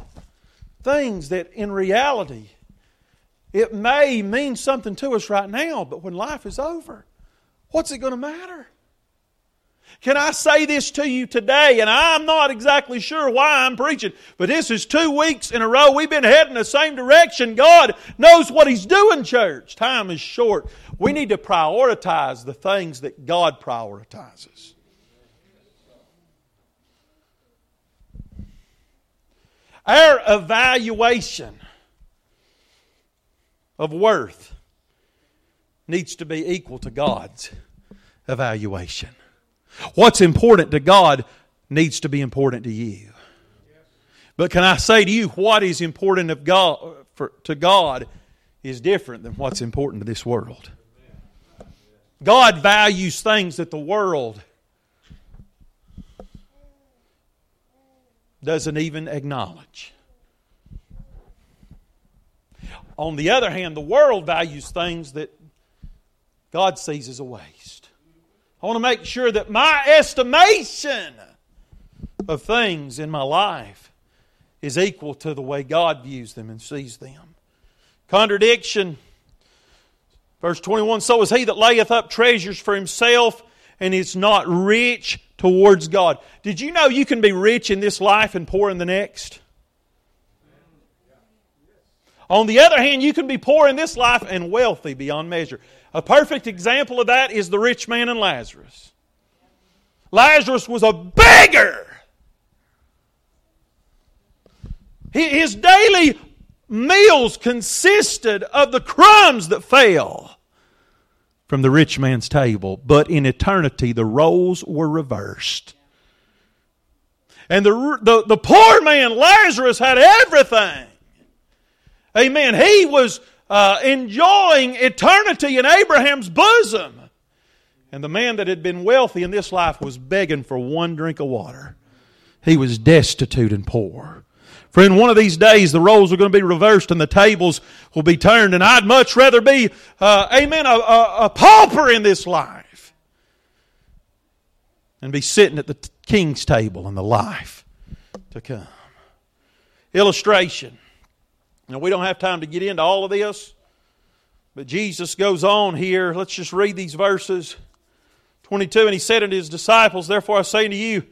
things that in reality it may mean something to us right now, but when life is over, what's it going to matter? Can I say this to you today? And I'm not exactly sure why I'm preaching, but this is two weeks in a row. We've been heading the same direction. God knows what He's doing, church. Time is short. We need to prioritize the things that God prioritizes. Our evaluation of worth needs to be equal to God's evaluation. What's important to God needs to be important to you. But can I say to you, what is important of God, for, to God is different than what's important to this world. God values things that the world doesn't even acknowledge. On the other hand, the world values things that God sees as a waste. I want to make sure that my estimation of things in my life is equal to the way God views them and sees them. Contradiction. Verse 21 So is he that layeth up treasures for himself and is not rich towards God. Did you know you can be rich in this life and poor in the next? On the other hand, you can be poor in this life and wealthy beyond measure. A perfect example of that is the rich man and Lazarus. Lazarus was a beggar. His daily meals consisted of the crumbs that fell from the rich man's table, but in eternity the roles were reversed. And the, the, the poor man, Lazarus, had everything. Amen. He was uh, enjoying eternity in Abraham's bosom. And the man that had been wealthy in this life was begging for one drink of water. He was destitute and poor. Friend, one of these days the roles are going to be reversed and the tables will be turned, and I'd much rather be, uh, amen, a, a, a, pauper in this life and be sitting at the king's table in the life to come. Illustration. Now, we don't have time to get into all of this, but Jesus goes on here. Let's just read these verses. 22 And he said unto his disciples, Therefore I say unto you,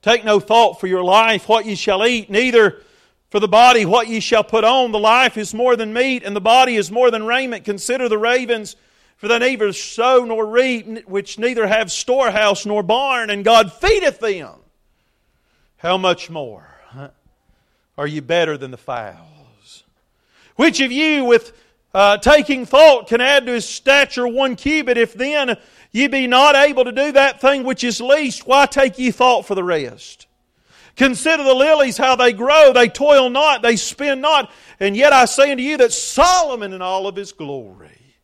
take no thought for your life, what ye shall eat, neither for the body, what ye shall put on, the life is more than meat, and the body is more than raiment. Consider the ravens, for they neither sow nor reap, which neither have storehouse nor barn, and God feedeth them. How much more are you better than the fowls? Which of you, with uh, taking thought, can add to his stature one cubit? If then ye be not able to do that thing which is least, why take ye thought for the rest? Consider the lilies, how they grow. They toil not, they spin not. And yet I say unto you that Solomon in all of his glory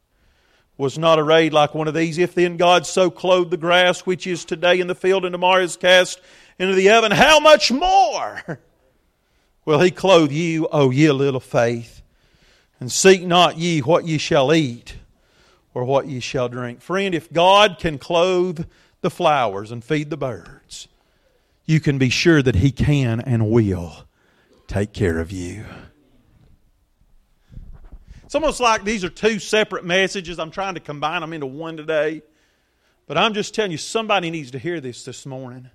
was not arrayed like one of these. If then God so clothed the grass which is today in the field and tomorrow is cast into the oven, how much more will he clothe you, O ye little faith? And seek not ye what ye shall eat or what ye shall drink. Friend, if God can clothe the flowers and feed the birds, you can be sure that He can and will take care of you. It's almost like these are two separate messages. I'm trying to combine them into one today. But I'm just telling you, somebody needs to hear this this morning.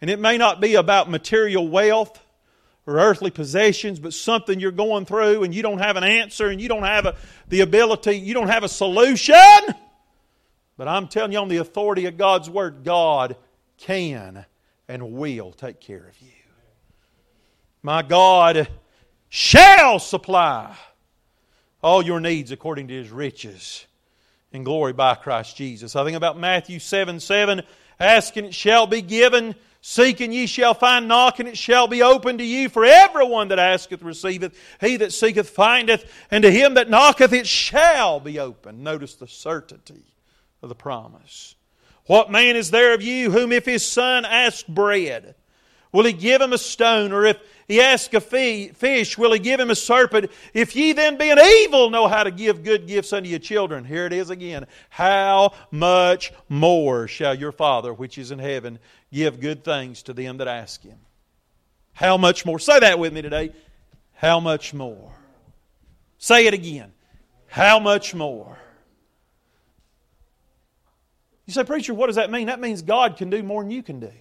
And it may not be about material wealth or earthly possessions, but something you're going through and you don't have an answer and you don't have a, the ability, you don't have a solution. But I'm telling you, on the authority of God's Word, God can and will take care of you. My God shall supply all your needs according to his riches in glory by Christ Jesus. I think about Matthew 7 7. Asking it shall be given, seeking ye shall find, knocking it shall be opened to you. For everyone that asketh receiveth, he that seeketh findeth, and to him that knocketh it shall be opened. Notice the certainty of the promise. What man is there of you whom if his son ask bread, will he give him a stone? Or if he ask a fish, will he give him a serpent? If ye then being evil know how to give good gifts unto your children, here it is again, how much more shall your Father which is in heaven give good things to them that ask him? How much more? Say that with me today. How much more? Say it again. how much more? You say, Preacher, what does that mean? That means God can do more than you can do.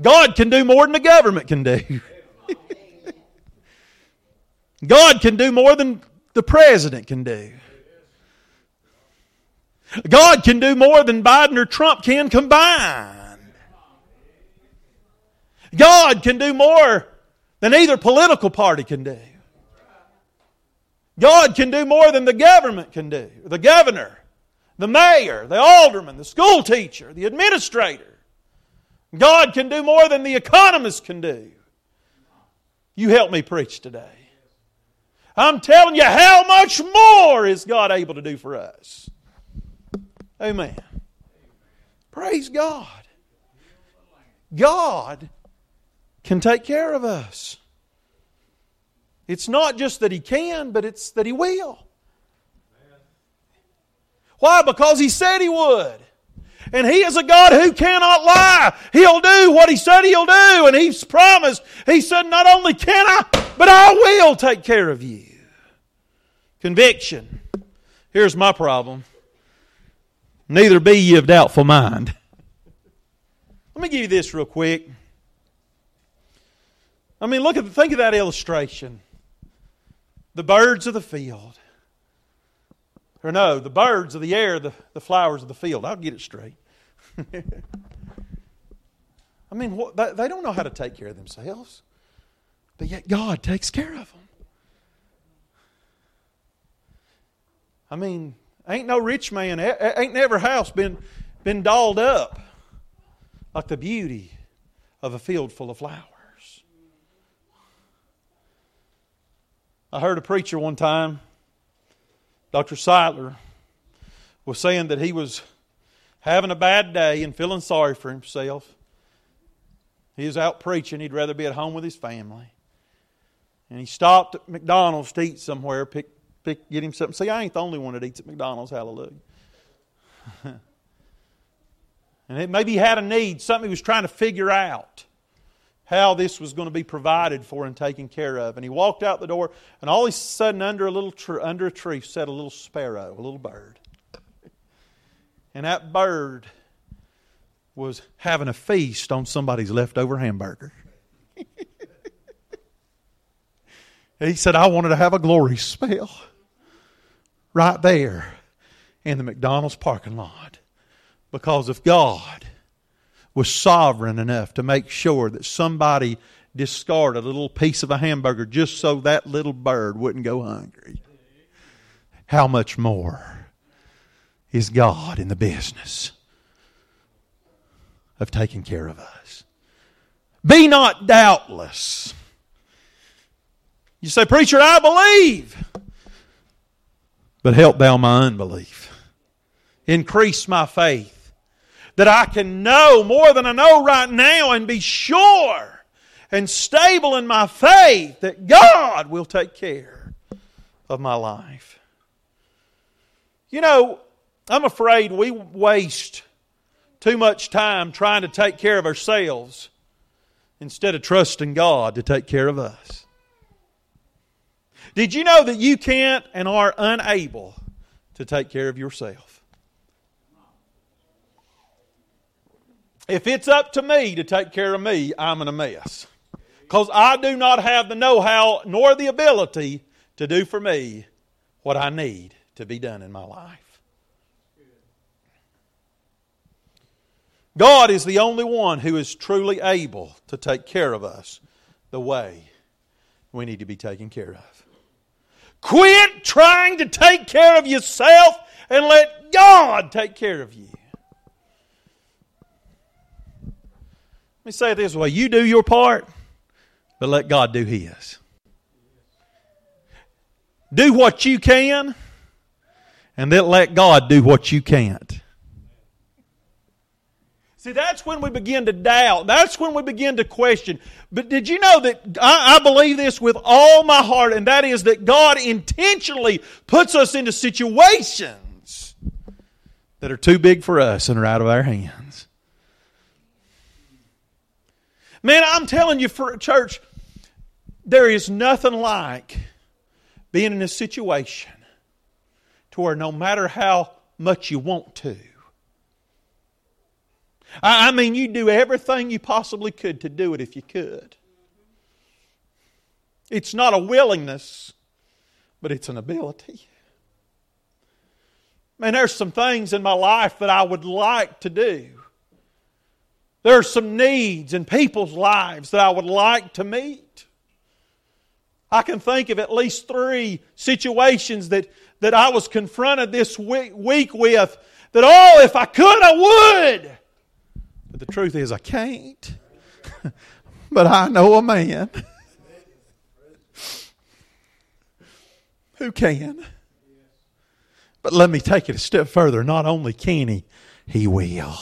God can do more than the government can do. God can do more than the president can do. God can do more than Biden or Trump can combined. God can do more than either political party can do. God can do more than the government can do. The governor, the mayor, the alderman, the school teacher, the administrator. God can do more than the economist can do. You help me preach today. I'm telling you, how much more is God able to do for us? Amen. Praise God. God can take care of us. It's not just that He can, but it's that He will. Why? Because He said He would. And He is a God who cannot lie. He'll do what He said He'll do. And He's promised. He said, Not only can I, but I will take care of you. Conviction. Here's my problem. Neither be ye of doubtful mind. Let me give you this real quick. I mean, look at think of that illustration. The birds of the field. Or no, the birds of the air, the, the flowers of the field. I'll get it straight. I mean, what, they don't know how to take care of themselves, but yet God takes care of them. I mean, ain't no rich man, ain't never house been, been dolled up like the beauty of a field full of flowers. I heard a preacher one time, Dr. Seidler, was saying that he was having a bad day and feeling sorry for himself. He was out preaching, he'd rather be at home with his family. And he stopped at McDonald's to eat somewhere, pick, pick, get him something. See, I ain't the only one that eats at McDonald's, hallelujah. and it, maybe he had a need, something he was trying to figure out how this was going to be provided for and taken care of. And he walked out the door, and all of a sudden, under a little tr- under a tree, sat a little sparrow, a little bird. And that bird was having a feast on somebody's leftover hamburger. he said, I wanted to have a glory spell right there in the McDonald's parking lot because of God was sovereign enough to make sure that somebody discarded a little piece of a hamburger just so that little bird wouldn't go hungry. How much more is God in the business of taking care of us? Be not doubtless. You say, Preacher, I believe. But help thou my unbelief. Increase my faith that I can know more than I know right now and be sure and stable in my faith that God will take care of my life. You know, I'm afraid we waste too much time trying to take care of ourselves instead of trusting God to take care of us. Did you know that you can't and are unable to take care of yourself? If it's up to me to take care of me, I'm in a mess. Because I do not have the know how nor the ability to do for me what I need to be done in my life. God is the only one who is truly able to take care of us the way we need to be taken care of. Quit trying to take care of yourself and let God take care of you. Me say it this way you do your part, but let God do His. Do what you can, and then let God do what you can't. See, that's when we begin to doubt. That's when we begin to question. But did you know that I, I, believe this with all my heart, and that is that God intentionally puts us into situations that are too big for us and are out of our hands. Man, I'm telling you, for a church, there is nothing like being in a situation to where no matter how much you want to, I, mean, you do everything you possibly could to do it if you could. It's not a willingness, but it's an ability. Man, there's some things in my life that I would like to do. There are some needs in people's lives that I would like to meet. I can think of at least three situations that, that I was confronted this week, week with that, oh, if I could, I would. But the truth is, I can't. but I know a man who can. But let me take it a step further. Not only can he, he will.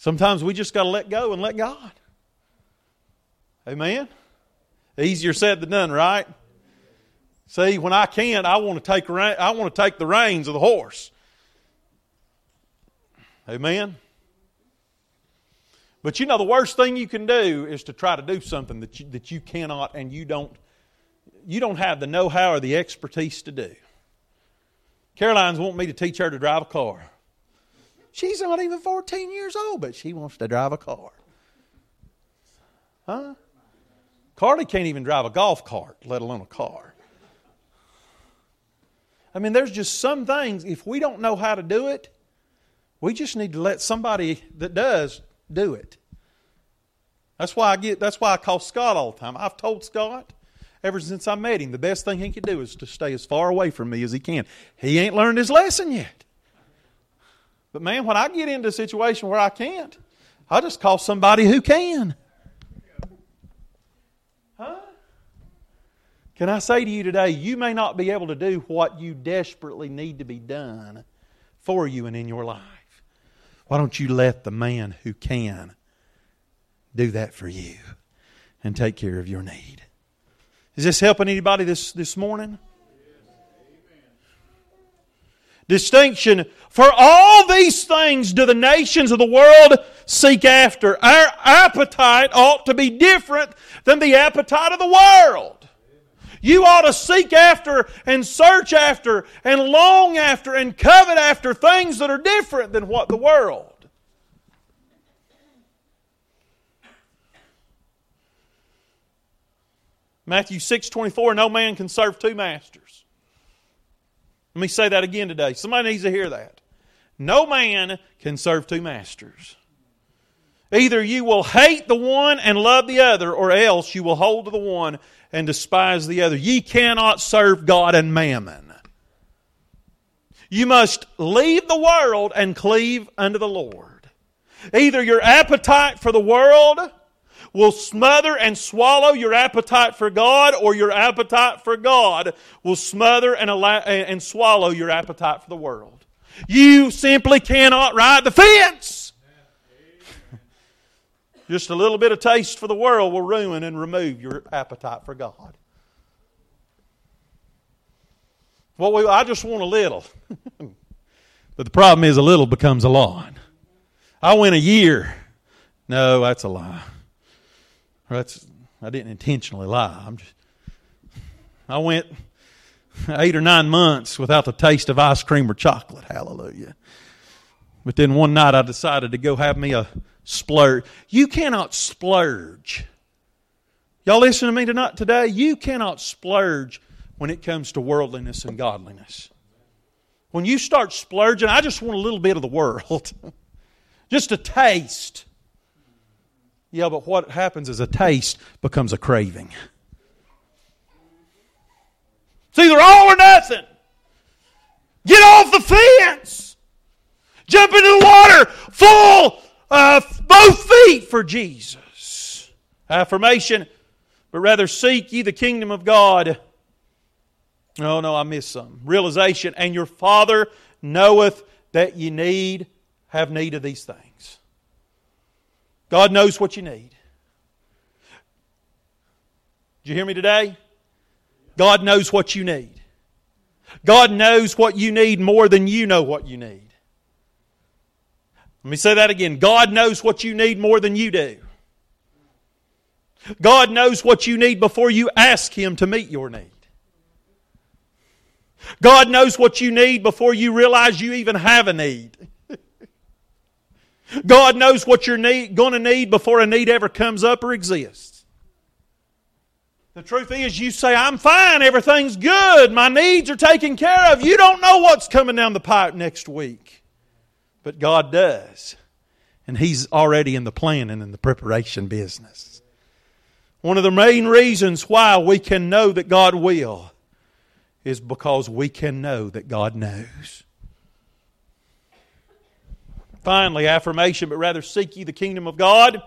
Sometimes we just got to let go and let God. Amen. Easier said than done, right? See, when I can't, I want to take I want to take the reins of the horse. Amen. But you know, the worst thing you can do is to try to do something that you, that you cannot and you don't you don't have the know-how or the expertise to do. Caroline's wanting me to teach her to drive a car. She's not even 14 years old, but she wants to drive a car. Huh? Carly can't even drive a golf cart, let alone a car. I mean, there's just some things, if we don't know how to do it, we just need to let somebody that does do it. That's why I get that's why I call Scott all the time. I've told Scott ever since I met him, the best thing he can do is to stay as far away from me as he can. He ain't learned his lesson yet. But man, when I get into a situation where I can't, I just call somebody who can. Huh? Can I say to you today, you may not be able to do what you desperately need to be done for you and in your life. Why don't you let the man who can do that for you and take care of your need? Is this helping anybody this, this morning? Distinction. For all these things do the nations of the world seek after. Our appetite ought to be different than the appetite of the world. You ought to seek after and search after and long after and covet after things that are different than what the world Matthew 6 24, no man can serve two masters. Let me say that again today. Somebody needs to hear that. No man can serve two masters. Either you will hate the one and love the other, or else you will hold to the one and despise the other. Ye cannot serve God and mammon. You must leave the world and cleave unto the Lord. Either your appetite for the world will smother and swallow your appetite for God, or your appetite for God will smother and, allow, and swallow your appetite for the world. You simply cannot ride the fence. Just a little bit of taste for the world will ruin and remove your appetite for God. Well, we, I just want a little. but the problem is, a little becomes a lot. I went a year. No, that's a lie. That's I didn't intentionally lie. I'm just I went eight or nine months without the taste of ice cream or chocolate. Hallelujah. But then one night I decided to go have me a splurge. You cannot splurge. Y'all listen to me tonight today? You cannot splurge when it comes to worldliness and godliness. When you start splurging, I just want a little bit of the world. just a taste. Yeah, but what happens is a taste becomes a craving. It's either all or nothing. Get off the fence. Jump into the water full, uh, both feet for Jesus. Affirmation, but rather seek ye the kingdom of God. Oh, no, I missed some. Realization, and your Father knoweth that ye need, have need of these things. God knows what you need. Did you hear me today? God knows what you need. God knows what you need more than you know what you need. Let me say that again. God knows what you need more than you do. God knows what you need before you ask Him to meet your need. God knows what you need before you realize you even have a need. God knows what you're going to need before a need ever comes up or exists. The truth is, you say, I'm fine, everything's good, my needs are taken care of. You don't know what's coming down the pipe next week. But God does. And He's already in the planning and the preparation business. One of the main reasons why we can know that God will is because we can know that God knows. Finally, affirmation, but rather seek ye the kingdom of God,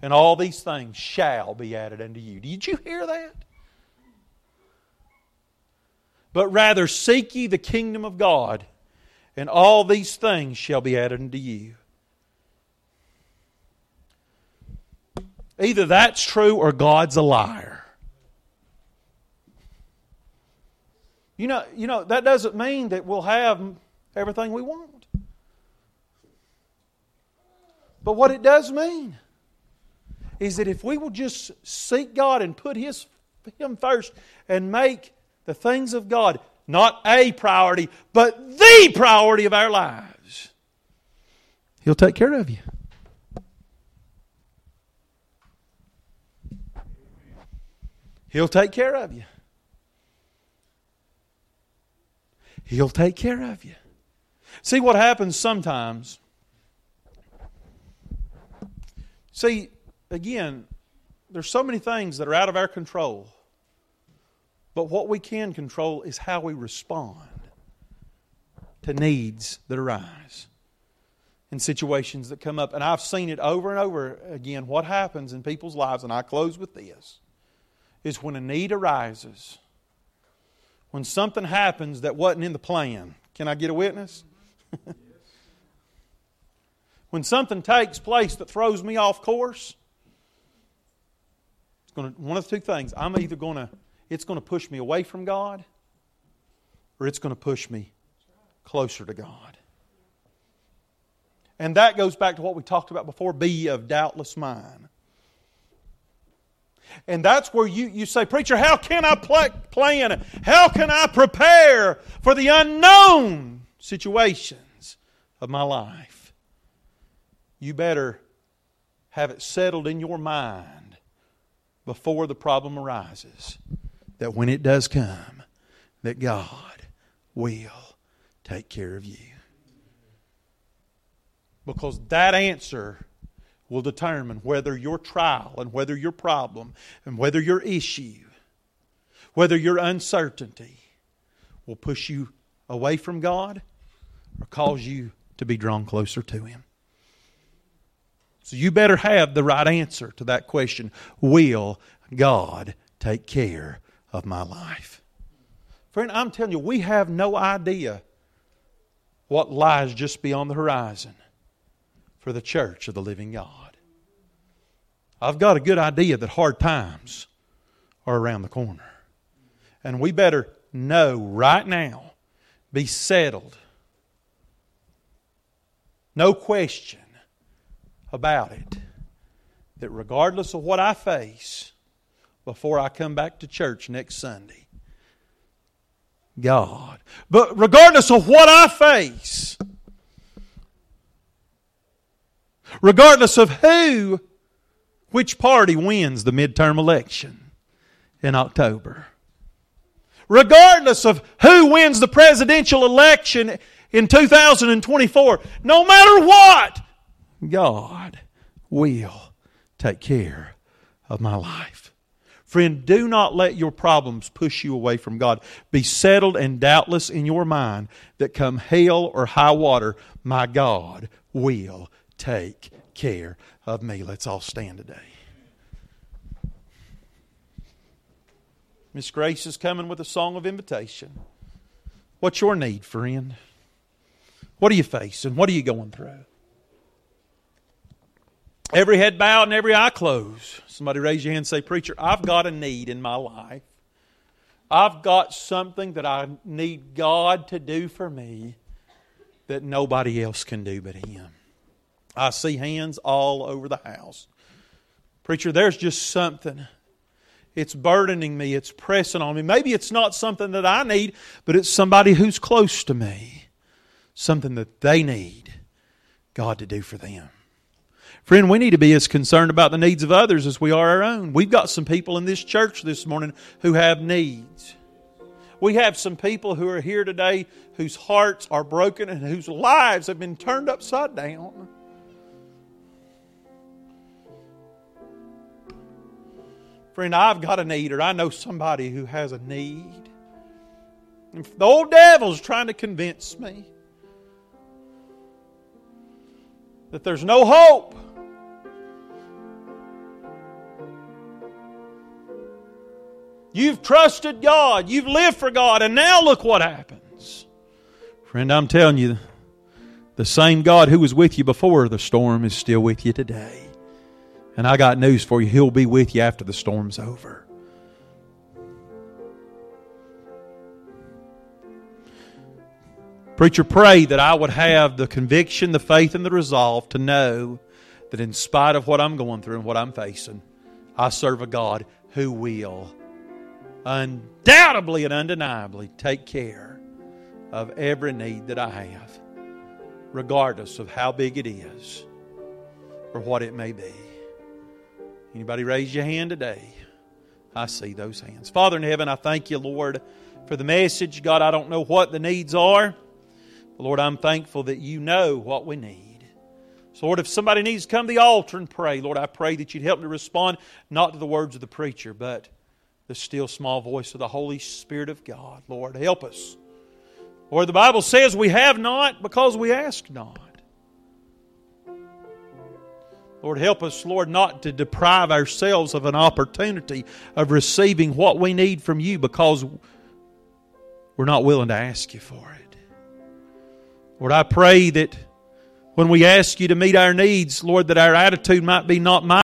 and all these things shall be added unto you. Did you hear that? But rather seek ye the kingdom of God, and all these things shall be added unto you. Either that's true or God's a liar. You know, you know that doesn't mean that we'll have everything we want. But what it does mean is that if we will just seek God and put His, Him first and make the things of God not a priority, but the priority of our lives, He'll take care of you. He'll take care of you. He'll take care of you. See what happens sometimes See, again, there's so many things that are out of our control. But what we can control is how we respond to needs that arise in situations that come up. And I've seen it over and over again. What happens in people's lives, and I close with this, is when a need arises, when something happens that wasn't in the plan. Can I get a witness? Mm-hmm. When something takes place that throws me off course, it's going to, one of the two things. I'm either going to, it's going to push me away from God, or it's going to push me closer to God. And that goes back to what we talked about before be of doubtless mind. And that's where you, you say, Preacher, how can I plan? How can I prepare for the unknown situations of my life? You better have it settled in your mind before the problem arises that when it does come, that God will take care of you. Because that answer will determine whether your trial and whether your problem and whether your issue, whether your uncertainty will push you away from God or cause you to be drawn closer to Him. So you better have the right answer to that question Will God take care of my life? Friend, I'm telling you, we have no idea what lies just beyond the horizon for the church of the living God. I've got a good idea that hard times are around the corner. And we better know right now, be settled. No question about it that regardless of what I face before I come back to church next Sunday, God, but regardless of what I face, regardless of who, which party wins the midterm election in October, regardless of who wins the presidential election in 2024, no matter what, God will take care of my life. Friend, do not let your problems push you away from God. Be settled and doubtless in your mind that come hail or high water, my God will take care of me. Let's all stand today. Miss Grace is coming with a song of invitation. What's your need, friend? What are you facing? What are you going through? Every head bowed and every eye closed. Somebody raise your hand and say, Preacher, I've got a need in my life. I've got something that I need God to do for me that nobody else can do but Him. I see hands all over the house. Preacher, there's just something. It's burdening me. It's pressing on me. Maybe it's not something that I need, but it's somebody who's close to me. Something that they need God to do for them. Friend, we need to be as concerned about the needs of others as we are our own. We've got some people in this church this morning who have needs. We have some people who are here today whose hearts are broken and whose lives have been turned upside down. Friend, I've got a need, or I know somebody who has a need. And the old devil's trying to convince me that there's no hope. You've trusted God, you've lived for God, and now look what happens. Friend, I'm telling you, the same God who was with you before the storm is still with you today. And I got news for you. He'll be with you after the storm's over. Preacher, pray that I would have the conviction, the faith, and the resolve to know that in spite of what I'm going through and what I'm facing, I serve a God who will undoubtedly and undeniably take care of every need that I have, regardless of how big it is or what it may be. Anybody raise your hand today? I see those hands. Father in heaven, I thank you, Lord, for the message. God, I don't know what the needs are. But Lord, I'm thankful that you know what we need. So, Lord, if somebody needs to come to the altar and pray, Lord, I pray that you'd help me respond not to the words of the preacher, but the still small voice of the Holy Spirit of God. Lord, help us. Lord, the Bible says we have not because we ask not. Lord, help us, Lord, not to deprive ourselves of an opportunity of receiving what we need from you because we're not willing to ask you for it. Lord, I pray that when we ask you to meet our needs, Lord, that our attitude might be not my